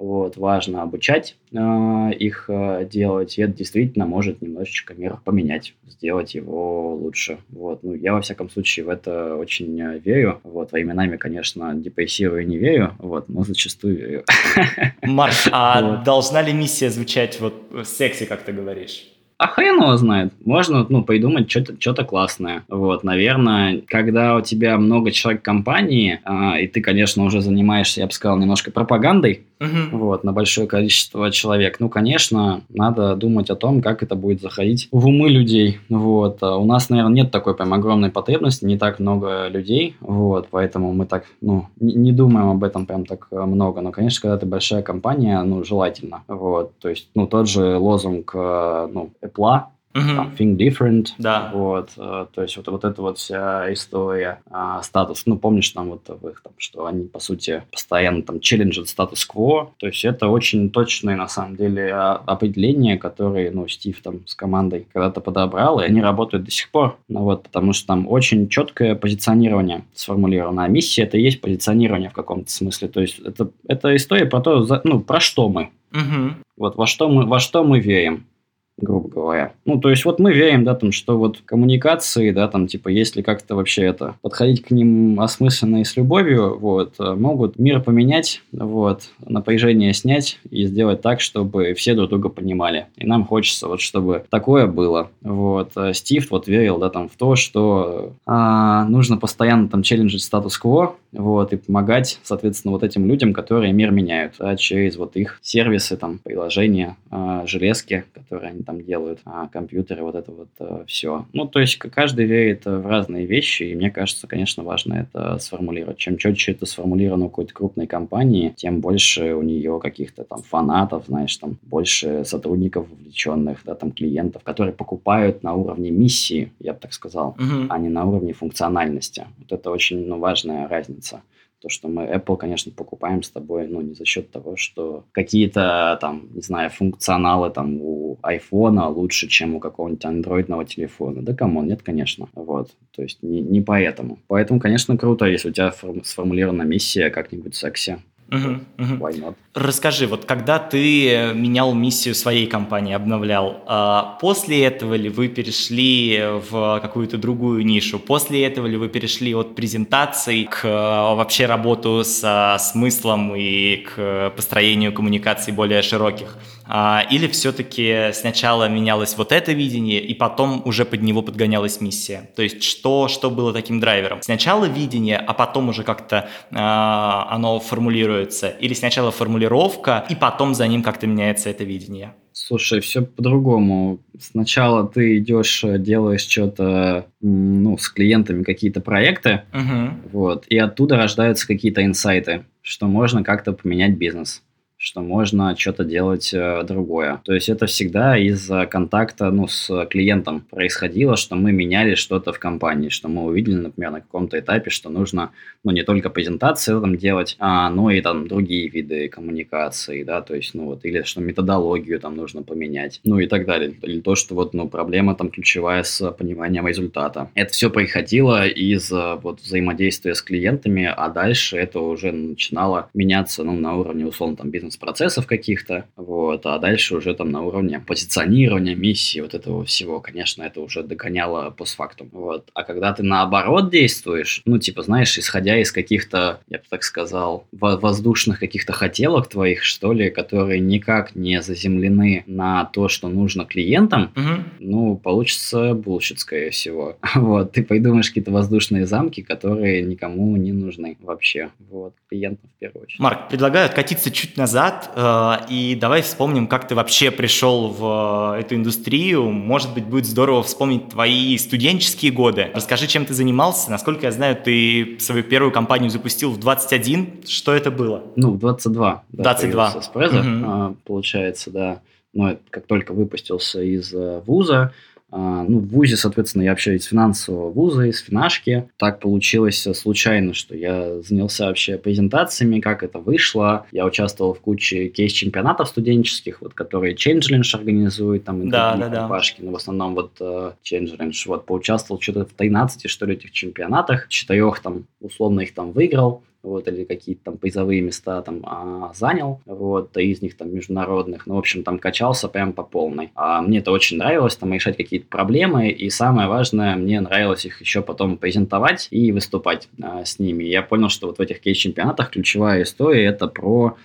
вот, важно обучать э, их э, делать, и это действительно может немножечко мир поменять, сделать его лучше. Вот, ну, я, во всяком случае, в это очень э, верю. Вот, временами, конечно, депрессирую и не верю, вот, но зачастую верю. Марк, а вот. должна ли миссия звучать вот в сексе, как ты говоришь? А хрен его знает. Можно, ну, придумать что-то, что-то классное. Вот, наверное, когда у тебя много человек в компании, а, и ты, конечно, уже занимаешься, я бы сказал, немножко пропагандой, угу. вот, на большое количество человек, ну, конечно, надо думать о том, как это будет заходить в умы людей. Вот. А у нас, наверное, нет такой прям огромной потребности, не так много людей, вот, поэтому мы так, ну, не, не думаем об этом прям так много. Но, конечно, когда ты большая компания, ну, желательно. Вот. То есть, ну, тот же лозунг, э, ну, Apple, Там, think different. Да. Вот, э, то есть вот, вот эта вот вся история, а, статус, ну, помнишь там вот в их, там, что они, по сути, постоянно там челленджат статус-кво, то есть это очень точные, на самом деле, а, определения, которые, ну, Стив там с командой когда-то подобрал, и они работают до сих пор, ну, вот, потому что там очень четкое позиционирование сформулировано, а миссия это и есть позиционирование в каком-то смысле, то есть это, это история про то, ну, про что мы, Угу. вот во что мы, во что мы верим грубо говоря. Ну, то есть вот мы верим, да, там, что вот коммуникации, да, там, типа, если как-то вообще это, подходить к ним осмысленно и с любовью, вот, э, могут мир поменять, вот, напряжение снять и сделать так, чтобы все друг друга понимали. И нам хочется вот, чтобы такое было. Вот, э, Стив вот верил, да, там, в то, что а, нужно постоянно там челленджить статус-кво, вот, и помогать, соответственно, вот этим людям, которые мир меняют, да, через вот их сервисы, там, приложения, а, железки, которые они там делают, а, компьютеры, вот это вот а, все. Ну, то есть каждый верит в разные вещи, и мне кажется, конечно, важно это сформулировать. Чем четче это сформулировано у какой-то крупной компании, тем больше у нее каких-то там фанатов, знаешь, там больше сотрудников вовлеченных, да, там клиентов, которые покупают на уровне миссии, я бы так сказал, Угу. а не на уровне функциональности. Вот это очень ну, важная разница. То, что мы Apple, конечно, покупаем с тобой, ну, не за счет того, что какие-то, там, не знаю, функционалы там у айфона лучше, чем у какого-нибудь андроидного телефона. Да, come on, нет, конечно. Вот. То есть не, не поэтому. Поэтому, конечно, круто, если у тебя форм- сформулирована миссия как-нибудь секси. Угу. Угу. Расскажи, вот когда ты менял миссию своей компании, обновлял, а после этого ли вы перешли в какую-то другую нишу? После этого ли вы перешли от презентаций к а, вообще работу со смыслом и к построению коммуникаций более широких? А, Или все-таки сначала менялось вот это видение, и потом уже под него подгонялась миссия? То есть что, что было таким драйвером? Сначала видение, а потом уже как-то а, оно формулируется? Или сначала формулировка, и потом за ним как-то меняется это видение? Слушай, все по-другому. Сначала ты идешь, э, делаешь что-то, ну, с клиентами какие-то проекты, Мгм. вот, и оттуда рождаются какие-то инсайты, что можно как-то поменять бизнес что можно что-то делать э, другое. То есть это всегда из-за контакта ну, с клиентом происходило, что мы меняли что-то в компании, что мы увидели, например, на каком-то этапе, что нужно ну, не только презентации там делать, а, но и там другие виды коммуникации, да, то есть, ну вот, или что методологию там нужно поменять, ну и так далее. Или то, что вот, ну, проблема там ключевая с пониманием результата. Это все приходило из э, вот взаимодействия с клиентами, а дальше это уже начинало меняться, ну, на уровне, условно, там, бизнес-процессов каких-то, вот, а дальше уже там на уровне позиционирования, миссии, вот этого всего, конечно, это уже догоняло постфактум, вот. А когда ты наоборот действуешь, ну, типа, знаешь, исходя из каких-то, я бы так сказал, во- воздушных каких-то хотелок твоих, что ли, которые никак не заземлены на то, что нужно клиентам, Мгм. ну, получится bullshit, скорее всего. Вот, ты придумаешь какие-то воздушные замки, которые никому не нужны вообще. Вот, клиентам в первую очередь. Марк, предлагаю откатиться чуть назад, э, и давай вспомним, как ты вообще пришел в э, эту индустрию. Может быть, будет здорово вспомнить твои студенческие годы. Расскажи, чем ты занимался. Насколько я знаю, ты свою первую компанию запустил в 21. Что это было? Ну, в 22. да, 22. появился с Преза, Мгм. а, получается, да. Ну, это как только выпустился из э, вуза, ну, в ВУЗе, соответственно, я вообще из финансового вуза, из финашки. Так получилось э, случайно, что я занялся вообще презентациями, как это вышло. Я участвовал в куче кейс-чемпионатов студенческих, вот, которые ChangeLinch организует, там, Да, да, да. компашки, но в основном вот э, ChangeLinch. Вот, поучаствовал что-то в 13, что ли, этих чемпионатах. Четырех там, условно, их там выиграл вот, или какие-то там призовые места там а, занял, вот, из них там международных, ну, в общем, там качался прям по полной. А мне это очень нравилось, там, решать какие-то проблемы, и самое важное, мне нравилось их еще потом презентовать и выступать а, с ними. Я понял, что вот в этих кейс-чемпионатах ключевая история это про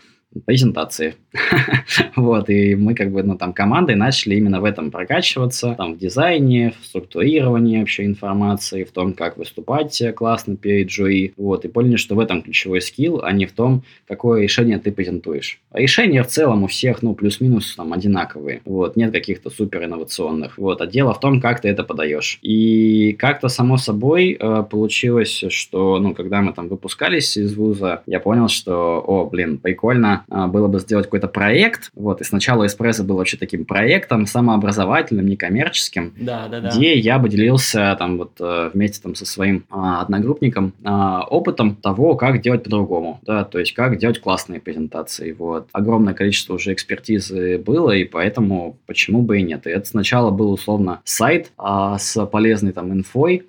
презентации. вот, и мы как бы, ну, там, командой начали именно в этом прокачиваться, там, в дизайне, в структурировании вообще информации, в том, как выступать э, классно перед жюри, вот, и поняли, что в этом ключевой скилл, а не в том, какое решение ты презентуешь. А решения в целом у всех, ну, плюс-минус там одинаковые, вот, нет каких-то супер инновационных, вот, а дело в том, как ты это подаешь. И как-то само собой э, получилось, что, ну, когда мы там выпускались из вуза, я понял, что, о, блин, прикольно, было бы сделать какой-то проект, вот, и сначала эспрессо был вообще таким проектом самообразовательным, некоммерческим, да, да, да. где я поделился там вот э, вместе там со своим а, одногруппником а, опытом того, как делать по-другому, да, то есть как делать классные презентации, вот. Огромное количество уже экспертизы было, и поэтому почему бы и нет. И это сначала был условно сайт а, с полезной там инфой,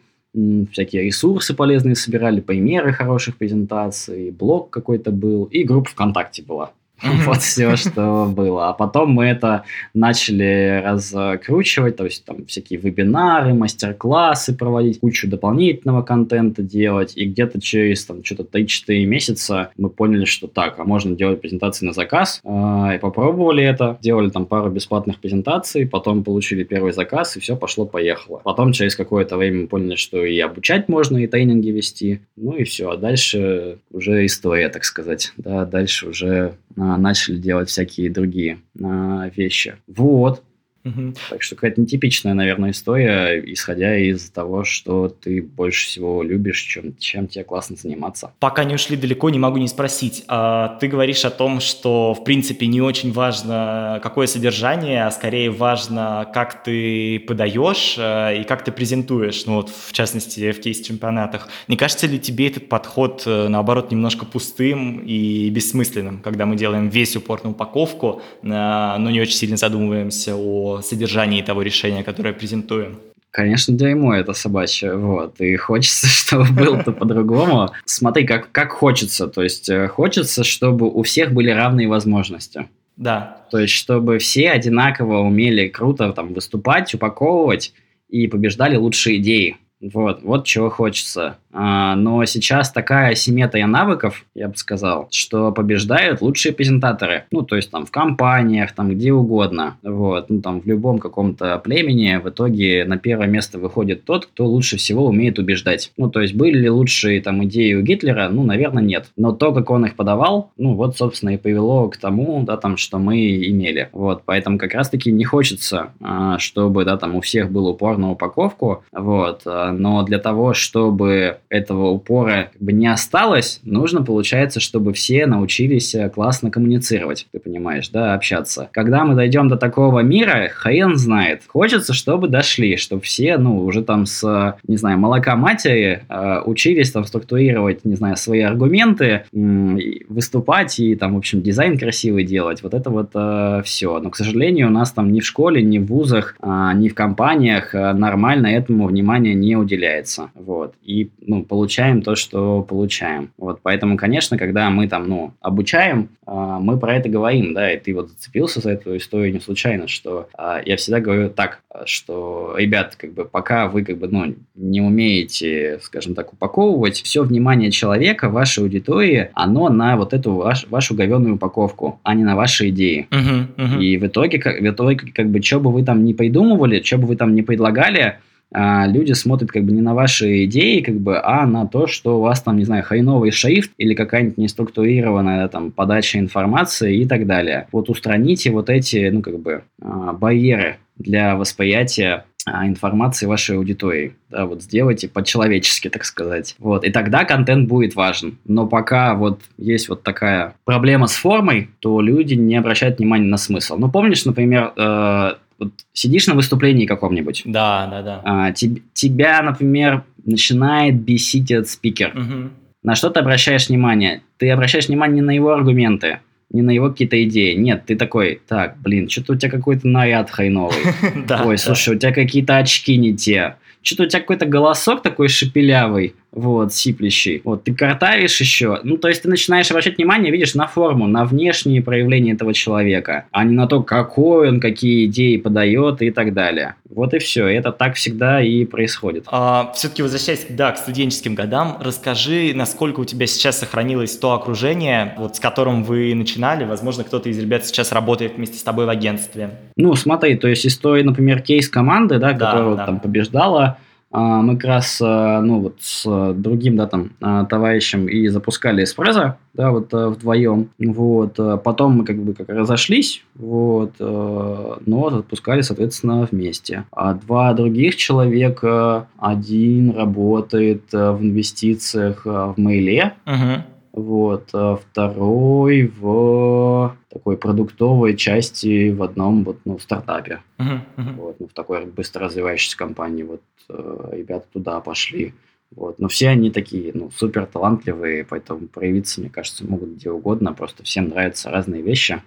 всякие ресурсы полезные собирали, примеры хороших презентаций, блог какой-то был, и группа ВКонтакте была. Вот все, что было. А потом мы это начали раскручивать, то есть там всякие вебинары, мастер-классы проводить, кучу дополнительного контента делать. И где-то через там что-то 3-4 месяца мы поняли, что так, а можно делать презентации на заказ. А, и попробовали это, делали там пару бесплатных презентаций, потом получили первый заказ, и все пошло-поехало. Потом через какое-то время мы поняли, что и обучать можно, и тренинги вести. Ну и все. А дальше уже история, так сказать. Да, дальше уже начали делать всякие другие а, вещи. Вот. Угу. Так что какая-то нетипичная, наверное, история, исходя из того, что ты больше всего любишь, чем, чем тебе классно заниматься. Пока не ушли далеко, не могу не спросить. А, ты говоришь о том, что, в принципе, не очень важно, какое содержание, а скорее важно, как ты подаешь а, и как ты презентуешь, ну вот, в частности, в кейс-чемпионатах. Не кажется ли тебе этот подход, э, наоборот, немножко пустым и бессмысленным, когда мы делаем весь упор на упаковку, но не очень сильно задумываемся о содержании того решения, которое презентуем. Конечно, дерьмо это собачье, вот, и хочется, чтобы было-то по-другому. Смотри, как, как хочется, то есть э, хочется, чтобы у всех были равные возможности. Да. То есть, чтобы все одинаково умели круто там выступать, упаковывать и побеждали лучшие идеи. Вот, вот чего хочется. А, но сейчас такая симметрия навыков, я бы сказал, что побеждают лучшие презентаторы. Ну, то есть там в компаниях, там где угодно. Вот, ну там в любом каком-то племени в итоге на первое место выходит тот, кто лучше всего умеет убеждать. Ну, то есть были ли лучшие там идеи у Гитлера? Ну, наверное, нет. Но то, как он их подавал, ну, вот, собственно, и привело к тому, да, там, что мы имели. Вот, поэтому как раз-таки не хочется, а, чтобы, да, там у всех был упор на упаковку, вот, а, но для того, чтобы этого упора как бы не осталось, нужно, получается, чтобы все научились э, классно коммуницировать, ты понимаешь, да, общаться. Когда мы дойдем до такого мира, хрен знает. Хочется, чтобы дошли, чтобы все, ну, уже там с, не знаю, молока матери э, учились там структурировать, не знаю, свои аргументы, м- выступать и там, в общем, дизайн красивый делать. Вот это вот э, все. Но, к сожалению, у нас там ни в школе, ни в вузах, э, ни в компаниях э, нормально этому внимания не уделяется. Вот. И, ну, ну, получаем то, что получаем. Вот, поэтому, конечно, когда мы там, ну, обучаем, э, мы про это говорим, да, и ты вот зацепился за эту историю не случайно, что э, я всегда говорю так, что, ребят, как бы, пока вы, как бы, ну, не умеете, скажем так, упаковывать, все внимание человека, вашей аудитории, оно на вот эту ваш, вашу говенную упаковку, а не на ваши идеи. Uh-huh, uh-huh. И в итоге, как, в итоге, как бы, что бы вы там не придумывали, что бы вы там не предлагали, а, люди смотрят как бы не на ваши идеи, как бы, а на то, что у вас там, не знаю, хреновый шрифт или какая-нибудь неструктурированная там подача информации и так далее. Вот устраните вот эти, ну, как бы, а, барьеры для восприятия а, информации вашей аудитории. Да, вот сделайте по-человечески, так сказать. Вот, и тогда контент будет важен. Но пока вот есть вот такая проблема с формой, то люди не обращают внимания на смысл. Ну, помнишь, например, э, вот сидишь на выступлении каком-нибудь. Да, да, да. А, te, тебя, например, начинает бесить этот спикер. Угу. На что ты обращаешь внимание? Ты обращаешь внимание не на его аргументы, не на его какие-то идеи. Нет, ты такой, так, блин, что-то у тебя какой-то наряд хреновый. Ой, слушай, у тебя какие-то очки не те. Что-то у тебя какой-то голосок такой шепелявый вот, сиплющий. Вот, ты картавишь еще. Ну, то есть ты начинаешь обращать внимание, видишь, на форму, на внешние проявления этого человека, а не на то, какой он, какие идеи подает и так далее. Вот и все. Это так всегда и происходит. А, все-таки возвращаясь, да, к студенческим годам, расскажи, насколько у тебя сейчас сохранилось то окружение, вот с которым вы начинали. Возможно, кто-то из ребят сейчас работает вместе с тобой в агентстве. Ну, смотри, то есть история, например, кейс команды, да, да которая да. там побеждала, мы как раз а, ну, вот с другим да, там, а, товарищем и запускали эспрессо, да, вот вдвоем. Вот. Потом мы как бы как разошлись, вот, но запускали, соответственно, вместе. А два других человека, один работает в инвестициях в Мейле, uh-huh Вот. А второй в такой продуктовой части в одном вот, ну, стартапе. Uh-huh, uh-huh. Вот, ну, в такой быстро развивающейся компании. Вот э, ребята туда пошли. Вот. Но все они такие, ну, супер талантливые, поэтому проявиться, мне кажется, могут где угодно. Просто всем нравятся разные вещи.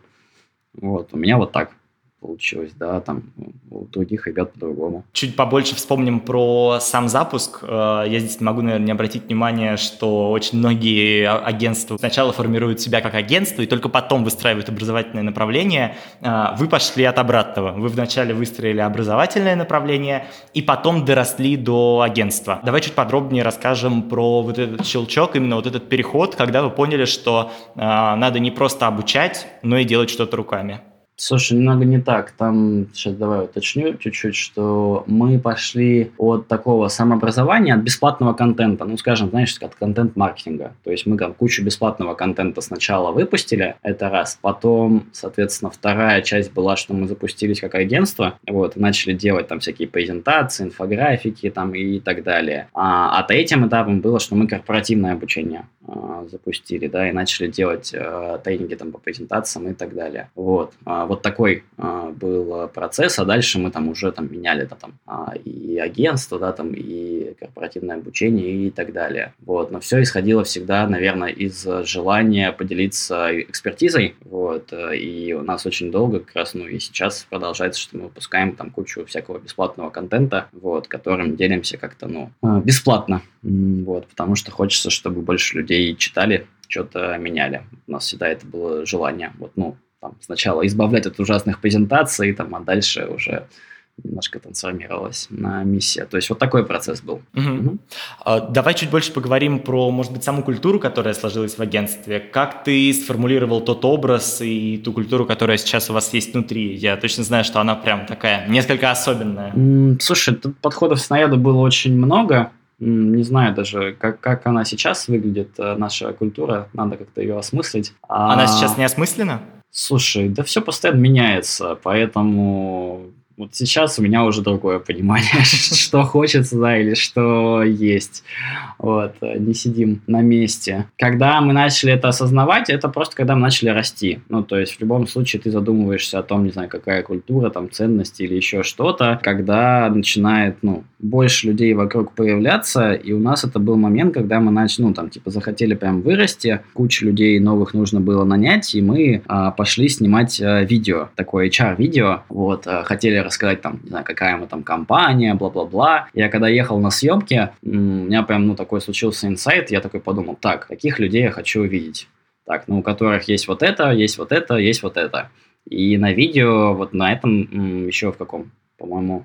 Вот. У меня вот так получилось, да, там у других ребят по-другому. Чуть побольше вспомним про сам запуск. Э, я здесь могу, наверное, не обратить внимание, что очень многие а, агентства сначала формируют себя как агентство и только потом выстраивают образовательное направление. Э, вы пошли от обратного. Вы вначале выстроили образовательное направление и потом доросли до агентства. Давай чуть подробнее расскажем про вот этот щелчок, именно вот этот переход, когда вы поняли, что э, надо не просто обучать, но и делать что-то руками. Слушай, немного не так. Там, сейчас давай уточню чуть-чуть, что мы пошли от такого самообразования, от бесплатного контента, ну, скажем, знаешь, от контент-маркетинга. То есть мы там кучу бесплатного контента сначала выпустили, это раз. Потом, соответственно, вторая часть была, что мы запустились как агентство, вот, и начали делать там всякие презентации, инфографики там и так далее. А, а третьим этапом было, что мы корпоративное обучение запустили, да, и начали делать а, тренинги там по презентациям и так далее. Вот. А, вот такой а, был процесс, а дальше мы там уже там меняли да, там, а, и агентство, да, там, и корпоративное обучение и так далее. Вот. Но все исходило всегда, наверное, из желания поделиться экспертизой. Вот. И у нас очень долго, как раз, ну и сейчас продолжается, что мы выпускаем там кучу всякого бесплатного контента, вот, которым делимся как-то, ну, а, бесплатно. Вот, потому что хочется, чтобы больше людей читали, что-то меняли. У нас всегда это было желание. Вот, ну, там, сначала избавлять от ужасных презентаций, там, а дальше уже немножко трансформировалась на миссия. То есть вот такой процесс был. Угу. Угу. Давай чуть больше поговорим про, может быть, саму культуру, которая сложилась в агентстве. Как ты сформулировал тот образ и ту культуру, которая сейчас у вас есть внутри? Я точно знаю, что она прям такая несколько особенная. Слушай, тут подходов к снаряду было очень много. Не знаю даже, как, как она сейчас выглядит, э, наша культура. Надо как-то ее осмыслить. Она а... сейчас не осмыслена? Слушай, да все постоянно меняется, поэтому вот сейчас у меня уже другое понимание, что хочется, да, или что есть. Вот, э, не сидим на месте. Когда мы начали это осознавать, это просто когда мы начали расти. Ну, то есть в любом случае ты задумываешься о том, не знаю, какая культура, там, ценности или еще что-то, когда начинает, ну, больше людей вокруг появляться, и у нас это был момент, когда мы начали, ну, там, типа, захотели прям вырасти, кучу людей новых нужно было нанять, и мы а, пошли снимать а, видео, такое HR-видео, вот, а, хотели рассказать там, не знаю, какая мы там компания, бла-бла-бла. Я когда ехал на съемки, у меня прям, ну, такой случился инсайт, я такой подумал, так, каких людей я хочу увидеть? Так, ну, у которых есть вот это, есть вот это, есть вот это. И на видео, вот на этом, еще в каком, по-моему,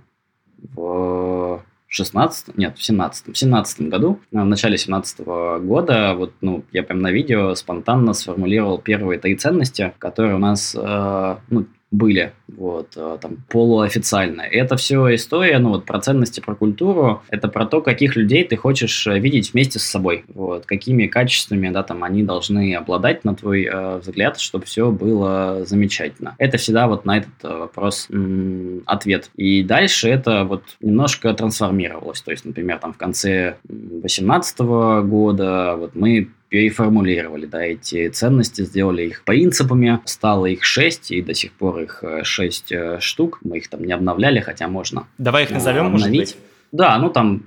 в 16 нет, в 17 в 17 году, в начале 17 года, вот, ну, я прям на видео спонтанно сформулировал первые три ценности, которые у нас, э, ну, были, вот, э, там, полуофициально. Это все история, ну, вот, про ценности, про культуру, это про то, каких людей ты хочешь э, видеть вместе с собой, вот, какими качествами, да, там, они должны обладать, на твой э, взгляд, чтобы все было замечательно. Это всегда вот на этот э, вопрос м- ответ. И дальше это вот немножко трансформировалось, то есть, например, там, в конце 2018 года вот мы переформулировали, да, эти ценности, сделали их принципами, стало их шесть, и до сих пор их э, шесть э, штук, мы их там не обновляли, хотя можно. Давай их назовем, обновить. может быть? Да, ну там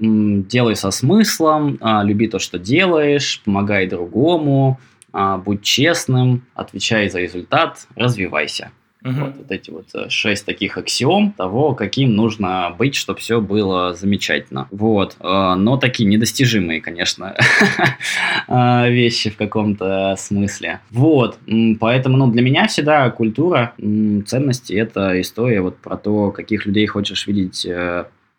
делай со смыслом, а, люби то, что делаешь, помогай другому, а, будь честным, отвечай за результат, развивайся. Угу. Вот, вот эти вот э, шесть таких аксиом того, каким нужно быть, чтобы все было замечательно. Вот. Э, но такие недостижимые, конечно, э, вещи в каком-то смысле. Вот. Поэтому ну, для меня всегда культура, ценности – это история вот про то, каких людей хочешь видеть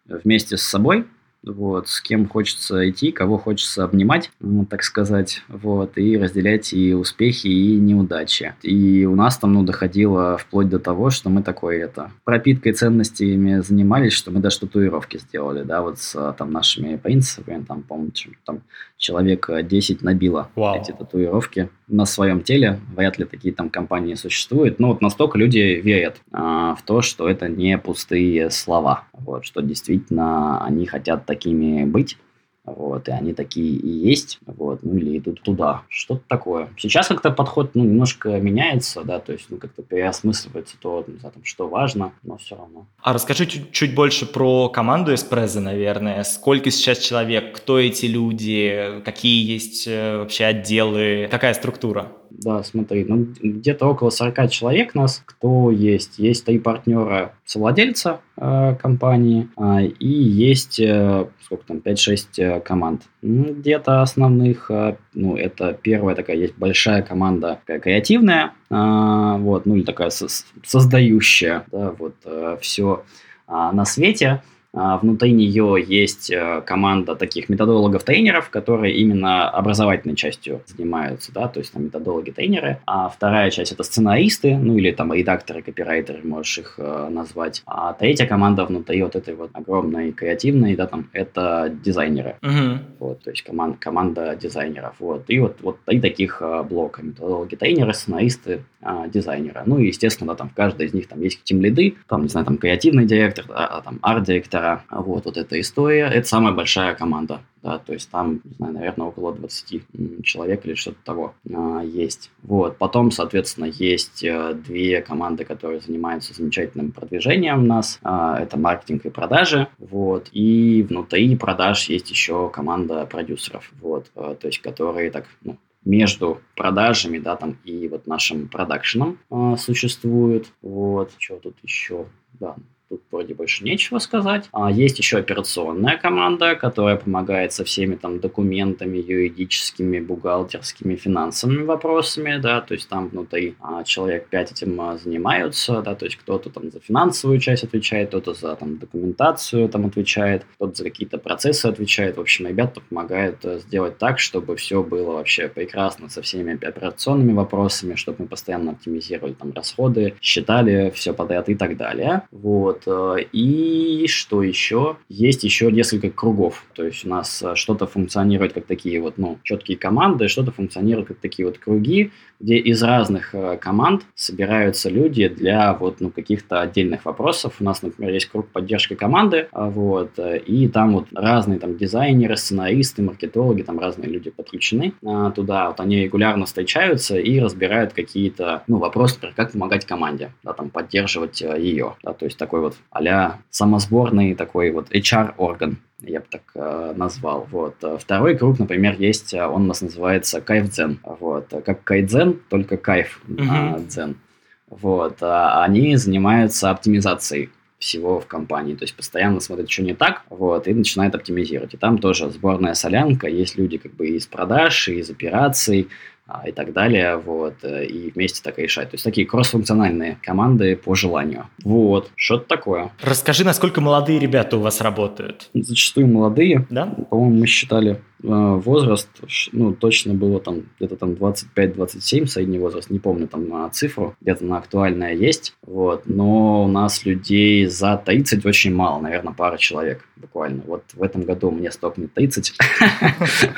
вместе с собой, вот, с кем хочется идти, кого хочется обнимать, ну, так сказать, вот, и разделять и успехи, и неудачи. И у нас там, ну, доходило вплоть до того, что мы такой, это, пропиткой ценностями занимались, что мы даже татуировки сделали, да, вот с там нашими принципами, там, помню, там человек 10 набило Вау. эти татуировки на своем теле. Вряд ли такие там компании существуют. Но вот настолько люди верят а, в то, что это не пустые слова. Вот, что действительно они хотят такими быть. Вот, и они такие и есть, вот, ну, или идут туда, что-то такое. Сейчас как-то подход, ну, немножко меняется, да, то есть, ну, как-то переосмысливается то, знаю, там, что важно, но все равно. А расскажи чуть, чуть больше про команду Эспрезо, наверное. Сколько сейчас человек, кто эти люди, какие есть э, вообще отделы, какая структура? Да, смотри, ну, где-то около 40 человек нас, кто есть. Есть три партнера совладельца э, компании, э, и есть, э, сколько там, 5-6 э, команд. Ну, где-то основных, э, ну, это первая такая, есть большая команда такая креативная, э, вот, ну, или такая со- создающая, да, вот, э, все э, на свете. А, внутри нее есть э, команда таких методологов-тренеров, которые именно образовательной частью занимаются, да, то есть там методологи-тренеры. А вторая часть это сценаристы, ну или там редакторы, копирайтеры, можешь их э, назвать. А третья команда внутри вот этой вот огромной креативной, да, там это дизайнеры. Угу. Вот, то есть команд, команда дизайнеров. Вот. И вот, вот три таких э, блока. Методологи-тренеры, сценаристы, э, дизайнеры. Ну и, естественно, да, там в каждой из них там есть тим лиды, там, не знаю, там креативный директор, а, там арт-директора. Вот, вот эта история. Это самая большая команда. Да, то есть там, не знаю, наверное, около 20 человек или что-то того а, есть. Вот. Потом, соответственно, есть а, две команды, которые занимаются замечательным продвижением нас. А, это маркетинг и продажи. Вот. И внутри продаж есть еще команда продюсеров. Вот. А, то есть, которые так, ну, между продажами, да, там, и вот нашим продакшеном э, существует. Вот, что тут еще? Да, тут вроде больше нечего сказать. А есть еще операционная команда, которая помогает со всеми там документами, юридическими, бухгалтерскими, финансовыми вопросами, да, то есть там внутри а, человек 5 этим а, занимаются, да, то есть кто-то там за финансовую часть отвечает, кто-то за там документацию там отвечает, кто-то за какие-то процессы отвечает. В общем, ребята помогают а, сделать так, чтобы все было вообще прекрасно со всеми операционными вопросами, чтобы мы постоянно оптимизировали там расходы, считали все подряд и так далее. Вот. И что еще? Есть еще несколько кругов. То есть у нас что-то функционирует как такие вот, ну, четкие команды, что-то функционирует как такие вот круги, где из разных э, команд собираются люди для вот, ну, каких-то отдельных вопросов. У нас, например, есть круг поддержки команды, вот, э, и там вот разные там дизайнеры, сценаристы, маркетологи, там разные люди подключены туда. Вот они регулярно встречаются и разбирают какие-то, ну, вопросы, например, как помогать команде, да, там, поддерживать э, ее, да, то есть такой вот а самосборный такой вот HR-орган я бы так э, назвал. Вот. Второй круг, например, есть, он у нас называется кайф-дзен. Вот. Как кайдзен, только кайф дзен. Вот. Они занимаются оптимизацией всего в компании, то есть постоянно смотрят, что не так, вот, и начинают оптимизировать. И там тоже сборная солянка, есть люди как бы из продаж, из операций, а, и так далее, вот, э, и вместе так решать. То есть такие кроссфункциональные команды по желанию. Вот, что-то такое. Расскажи, насколько молодые ребята у вас работают? Зачастую молодые. Да? По-моему, мы считали возраст, ну, точно было там где-то там 25-27 средний возраст, не помню там на цифру, где-то на актуальная есть, вот, но у нас людей за 30 очень мало, наверное, пара человек буквально. Вот в этом году мне стукнет 30,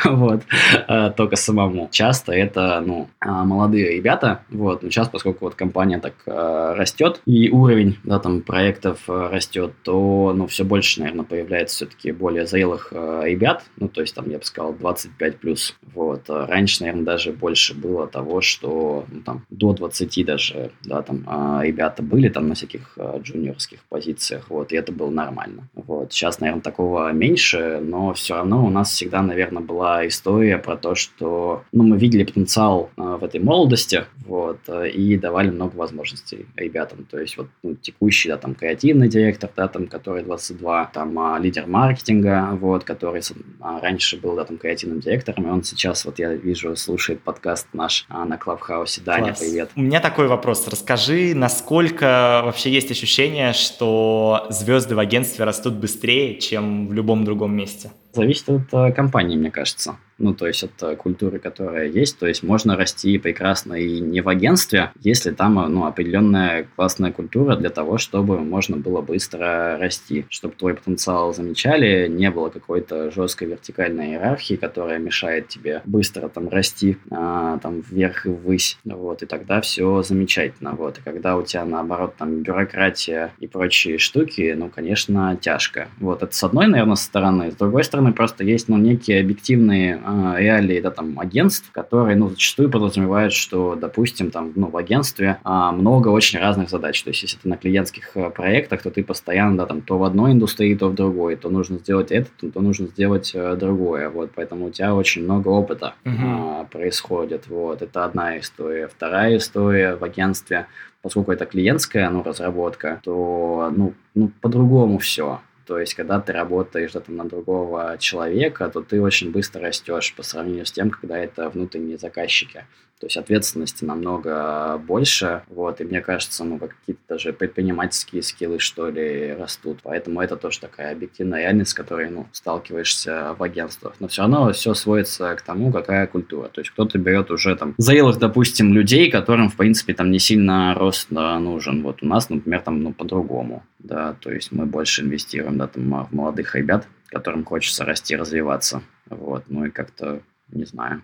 вот, э, только самому. Часто это, ну, а, молодые ребята, вот, но сейчас, поскольку вот компания так растет, и уровень, да, там, проектов растет, то, ну, все больше, наверное, появляется все-таки более зрелых ребят, ну, то есть, там, я бы сказал, 25 плюс, вот. Раньше, наверное, даже больше было того, что, ну, там, до 20 даже, да, там, ребята были там на всяких джуниорских позициях, вот, и это было нормально, вот. Сейчас, наверное, такого меньше, но все равно у нас всегда, наверное, была история про то, что ну, мы видели потенциал в этой молодости, вот, и давали много возможностей ребятам. То есть вот ну, текущий, да, там, креативный директор, да, там, который 22, там, а, лидер маркетинга, вот, который а, раньше был, там, креативным директором, и он сейчас, вот я вижу, слушает подкаст наш а, на Клабхаусе. Даня, Класс. привет. У меня такой вопрос. Расскажи, насколько вообще есть ощущение, что звезды в агентстве растут быстрее, чем в любом другом месте? Зависит от э, компании, мне кажется. Ну, то есть от культуры, которая есть. То есть можно расти прекрасно и не в агентстве, если там, ну, определенная классная культура для того, чтобы можно было быстро расти, чтобы твой потенциал замечали, не было какой-то жесткой вертикальной иерархии, которая мешает тебе быстро там расти, а, там вверх и ввысь, вот, и тогда все замечательно, вот, и когда у тебя наоборот там бюрократия и прочие штуки, ну, конечно, тяжко, вот, это с одной, наверное, стороны, с другой стороны, стороны, просто есть ну, некие объективные э, реалии да, там, агентств, которые ну, зачастую подразумевают, что, допустим, там, ну, в агентстве э, много очень разных задач. То есть, если ты на клиентских э, проектах, то ты постоянно да, там, то в одной индустрии, то в другой, то нужно сделать это, то, то нужно сделать э, другое. Вот, поэтому у тебя очень много опыта uh-huh. э, происходит. Вот, это одна история. Вторая история в агентстве, поскольку это клиентская ну, разработка, то ну, ну, по-другому все. То есть, когда ты работаешь там, на другого человека, то ты очень быстро растешь по сравнению с тем, когда это внутренние заказчики. То есть ответственности намного больше, вот, и мне кажется, ну, какие-то даже предпринимательские скиллы, что ли, растут. Поэтому это тоже такая объективная реальность, с которой, ну, сталкиваешься в агентствах. Но все равно все сводится к тому, какая культура. То есть кто-то берет уже там зрелых, допустим, людей, которым, в принципе, там не сильно рост да, нужен. Вот у нас, например, там, ну, по-другому, да, то есть мы больше инвестируем, да, там, в молодых ребят, которым хочется расти, развиваться. Вот, ну и как-то, не знаю,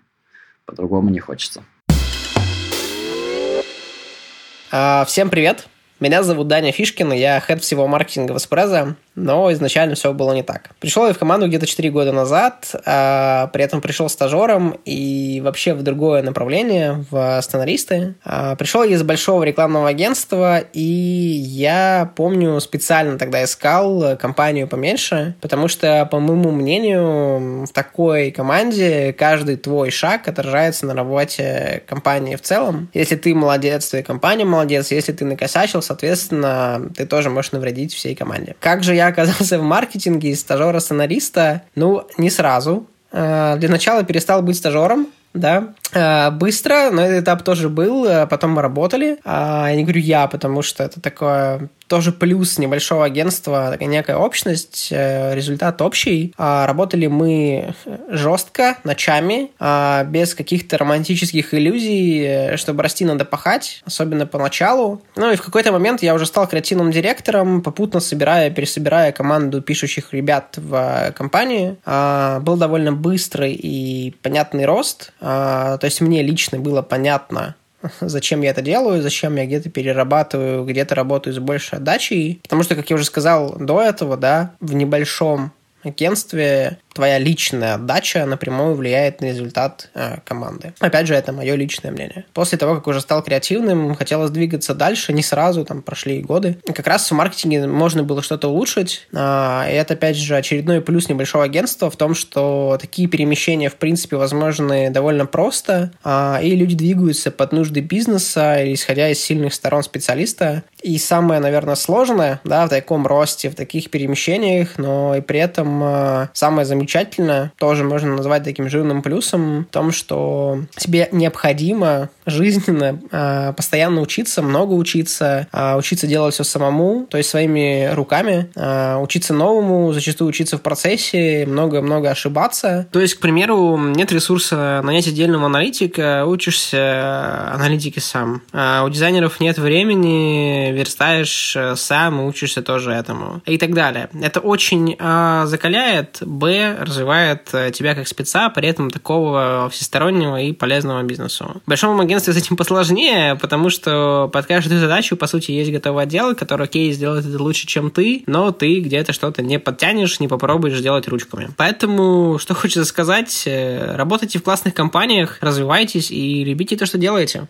по-другому не хочется. А, всем привет! Меня зовут Даня Фишкин, я хед всего маркетинга в Эспрезо но изначально все было не так. Пришел я в команду где-то 4 года назад, а, при этом пришел стажером и вообще в другое направление, в сценаристы. А, пришел я из большого рекламного агентства, и я помню, специально тогда искал компанию поменьше, потому что, по моему мнению, в такой команде каждый твой шаг отражается на работе компании в целом. Если ты молодец, то и компания молодец, если ты накосячил, соответственно, ты тоже можешь навредить всей команде. Как же я оказался в маркетинге из стажера-сценариста, ну, не сразу. Э, для начала перестал быть стажером, да, э, быстро, но этот этап тоже был, э, потом мы работали, а, я не говорю я, потому что это такое тоже плюс небольшого агентства, такая некая общность, э, результат общий. А, работали мы жестко, ночами, а, без каких-то романтических иллюзий. Э, чтобы расти, надо пахать, особенно поначалу. Ну и в какой-то момент я уже стал креативным директором, попутно собирая, пересобирая команду пишущих ребят в компании. А, был довольно быстрый и понятный рост. То есть мне лично было понятно, зачем я это делаю, зачем я где-то перерабатываю, где-то работаю с большей отдачей. Потому что, как я уже сказал до этого, да, в небольшом агентстве твоя личная отдача напрямую влияет на результат э, команды. Опять же, это мое личное мнение. После того, как уже стал креативным, хотелось двигаться дальше, не сразу, там прошли годы. И как раз в маркетинге можно было что-то улучшить. Э, и это, опять же, очередной плюс небольшого агентства в том, что такие перемещения, в принципе, возможны довольно просто, э, и люди двигаются под нужды бизнеса, исходя из сильных сторон специалиста. И самое, наверное, сложное, да, в таком росте, в таких перемещениях, но и при этом э, самое замечательное замечательно, тоже можно назвать таким жирным плюсом в том, что тебе необходимо жизненно э, постоянно учиться, много учиться, э, учиться делать все самому, то есть своими руками, э, учиться новому, зачастую учиться в процессе, много-много ошибаться. То есть, к примеру, нет ресурса нанять отдельного аналитика, учишься аналитике сам. А у дизайнеров нет времени, верстаешь сам учишься тоже этому. И так далее. Это очень э, закаляет, б, развивает э, тебя как спеца, при этом такого всестороннего и полезного бизнесу. В большом агентстве с этим посложнее, потому что под каждую задачу, по сути, есть готовый отдел, который, окей, сделает это лучше, чем ты, но ты где-то что-то не подтянешь, не попробуешь сделать ручками. Поэтому, что хочется сказать, э, работайте в классных компаниях, развивайтесь и любите то, что делаете.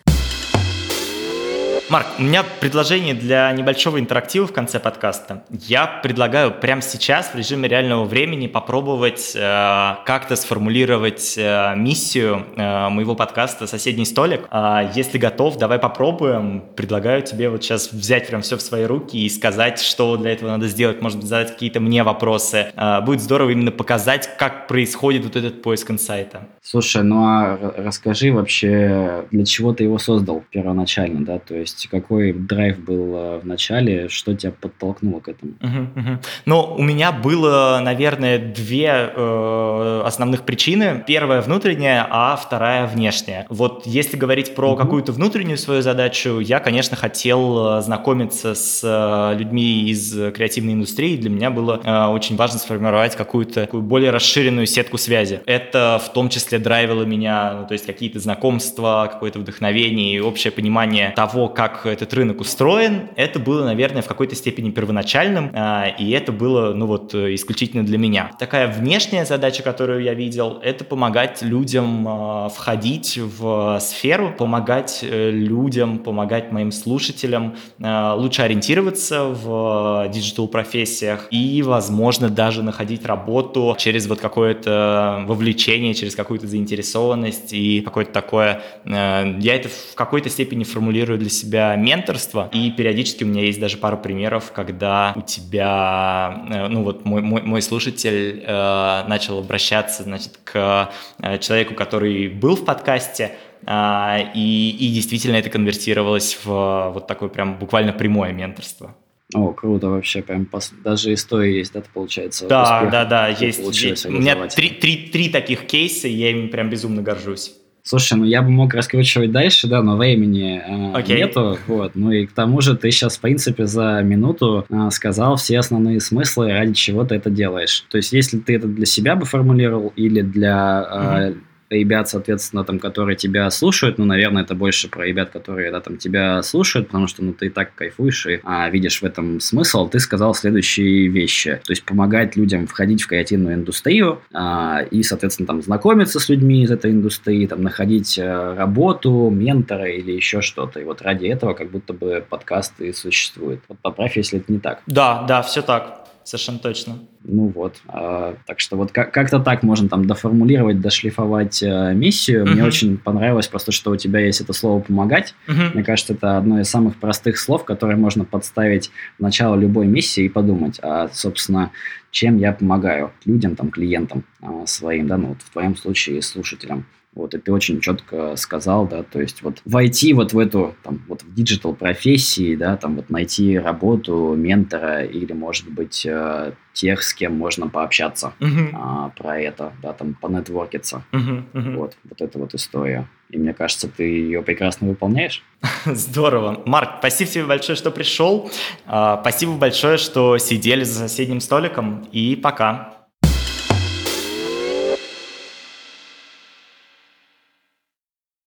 Марк, у меня предложение для небольшого интерактива в конце подкаста. Я предлагаю прямо сейчас в режиме реального времени попробовать э, как-то сформулировать э, миссию э, моего подкаста «Соседний столик». Э, если готов, давай попробуем. Предлагаю тебе вот сейчас взять прям все в свои руки и сказать, что для этого надо сделать. Может быть, задать какие-то мне вопросы. Э, будет здорово именно показать, как происходит вот этот поиск инсайта. Слушай, ну а расскажи вообще, для чего ты его создал первоначально, да? То есть есть какой драйв был э, в начале, что тебя подтолкнуло к этому? Угу, угу. Ну, у меня было, наверное, две э, основных причины. Первая внутренняя, а вторая внешняя. Вот если говорить про угу. какую-то внутреннюю свою задачу, я, конечно, хотел э, знакомиться с э, людьми из креативной индустрии. Для меня было э, очень важно сформировать какую-то такую более расширенную сетку связи. Это в том числе драйвило меня, ну, то есть какие-то знакомства, какое-то вдохновение и общее понимание того, как как этот рынок устроен, это было, наверное, в какой-то степени первоначальным, а, и это было, ну вот, исключительно для меня. Такая внешняя задача, которую я видел, это помогать людям а, входить в сферу, помогать э, людям, помогать моим слушателям а, лучше ориентироваться в диджитал-профессиях и, возможно, даже находить работу через вот какое-то вовлечение, через какую-то заинтересованность и какое-то такое... Э, я это в какой-то степени формулирую для себя менторство, и периодически у меня есть даже пару примеров, когда у тебя, э, ну вот мой, мой, мой слушатель э, начал обращаться, значит, к э, человеку, который был в подкасте, э, и, и действительно это конвертировалось в вот такое прям буквально прямое менторство. О, круто вообще, прям пос... даже история есть, да, получается? Да, успех, да, да, есть. есть. У меня три, три, три таких кейса, и я им прям безумно горжусь. Слушай, ну я бы мог раскручивать дальше, да, но времени э, okay. нету. Вот. Ну и к тому же ты сейчас, в принципе, за минуту э, сказал все основные смыслы, ради чего ты это делаешь. То есть, если ты это для себя бы формулировал или для э, mm-hmm ребят, соответственно, там, которые тебя слушают, ну, наверное, это больше про ребят, которые, да, там, тебя слушают, потому что, ну, ты и так кайфуешь и а, видишь в этом смысл, ты сказал следующие вещи. То есть помогать людям входить в креативную индустрию а, и, соответственно, там, знакомиться с людьми из этой индустрии, там, находить а, работу, ментора или еще что-то. И вот ради этого как будто бы подкаст и существует. Вот поправь, если это не так. Да, да, все так. Совершенно точно. Ну вот. А, так что вот как- как-то так можно там доформулировать, дошлифовать э, миссию. Uh-huh. Мне очень понравилось просто, что у тебя есть это слово «помогать». Uh-huh. Мне кажется, это одно из самых простых слов, которое можно подставить в начало любой миссии и подумать, а, собственно, чем я помогаю людям, там, клиентам а, своим, да, ну вот в твоем случае слушателям. Вот, и ты очень четко сказал, да, то есть вот войти вот в эту, там, вот в digital профессии, да, там вот найти работу ментора или, может быть, э, тех, с кем можно пообщаться uh-huh. а, про это, да, там, понетворкиться. Uh-huh, uh-huh. Вот, вот эта вот история. И мне кажется, ты ее прекрасно выполняешь. Здорово. Марк, спасибо тебе большое, что пришел. А, спасибо большое, что сидели за соседним столиком. И пока.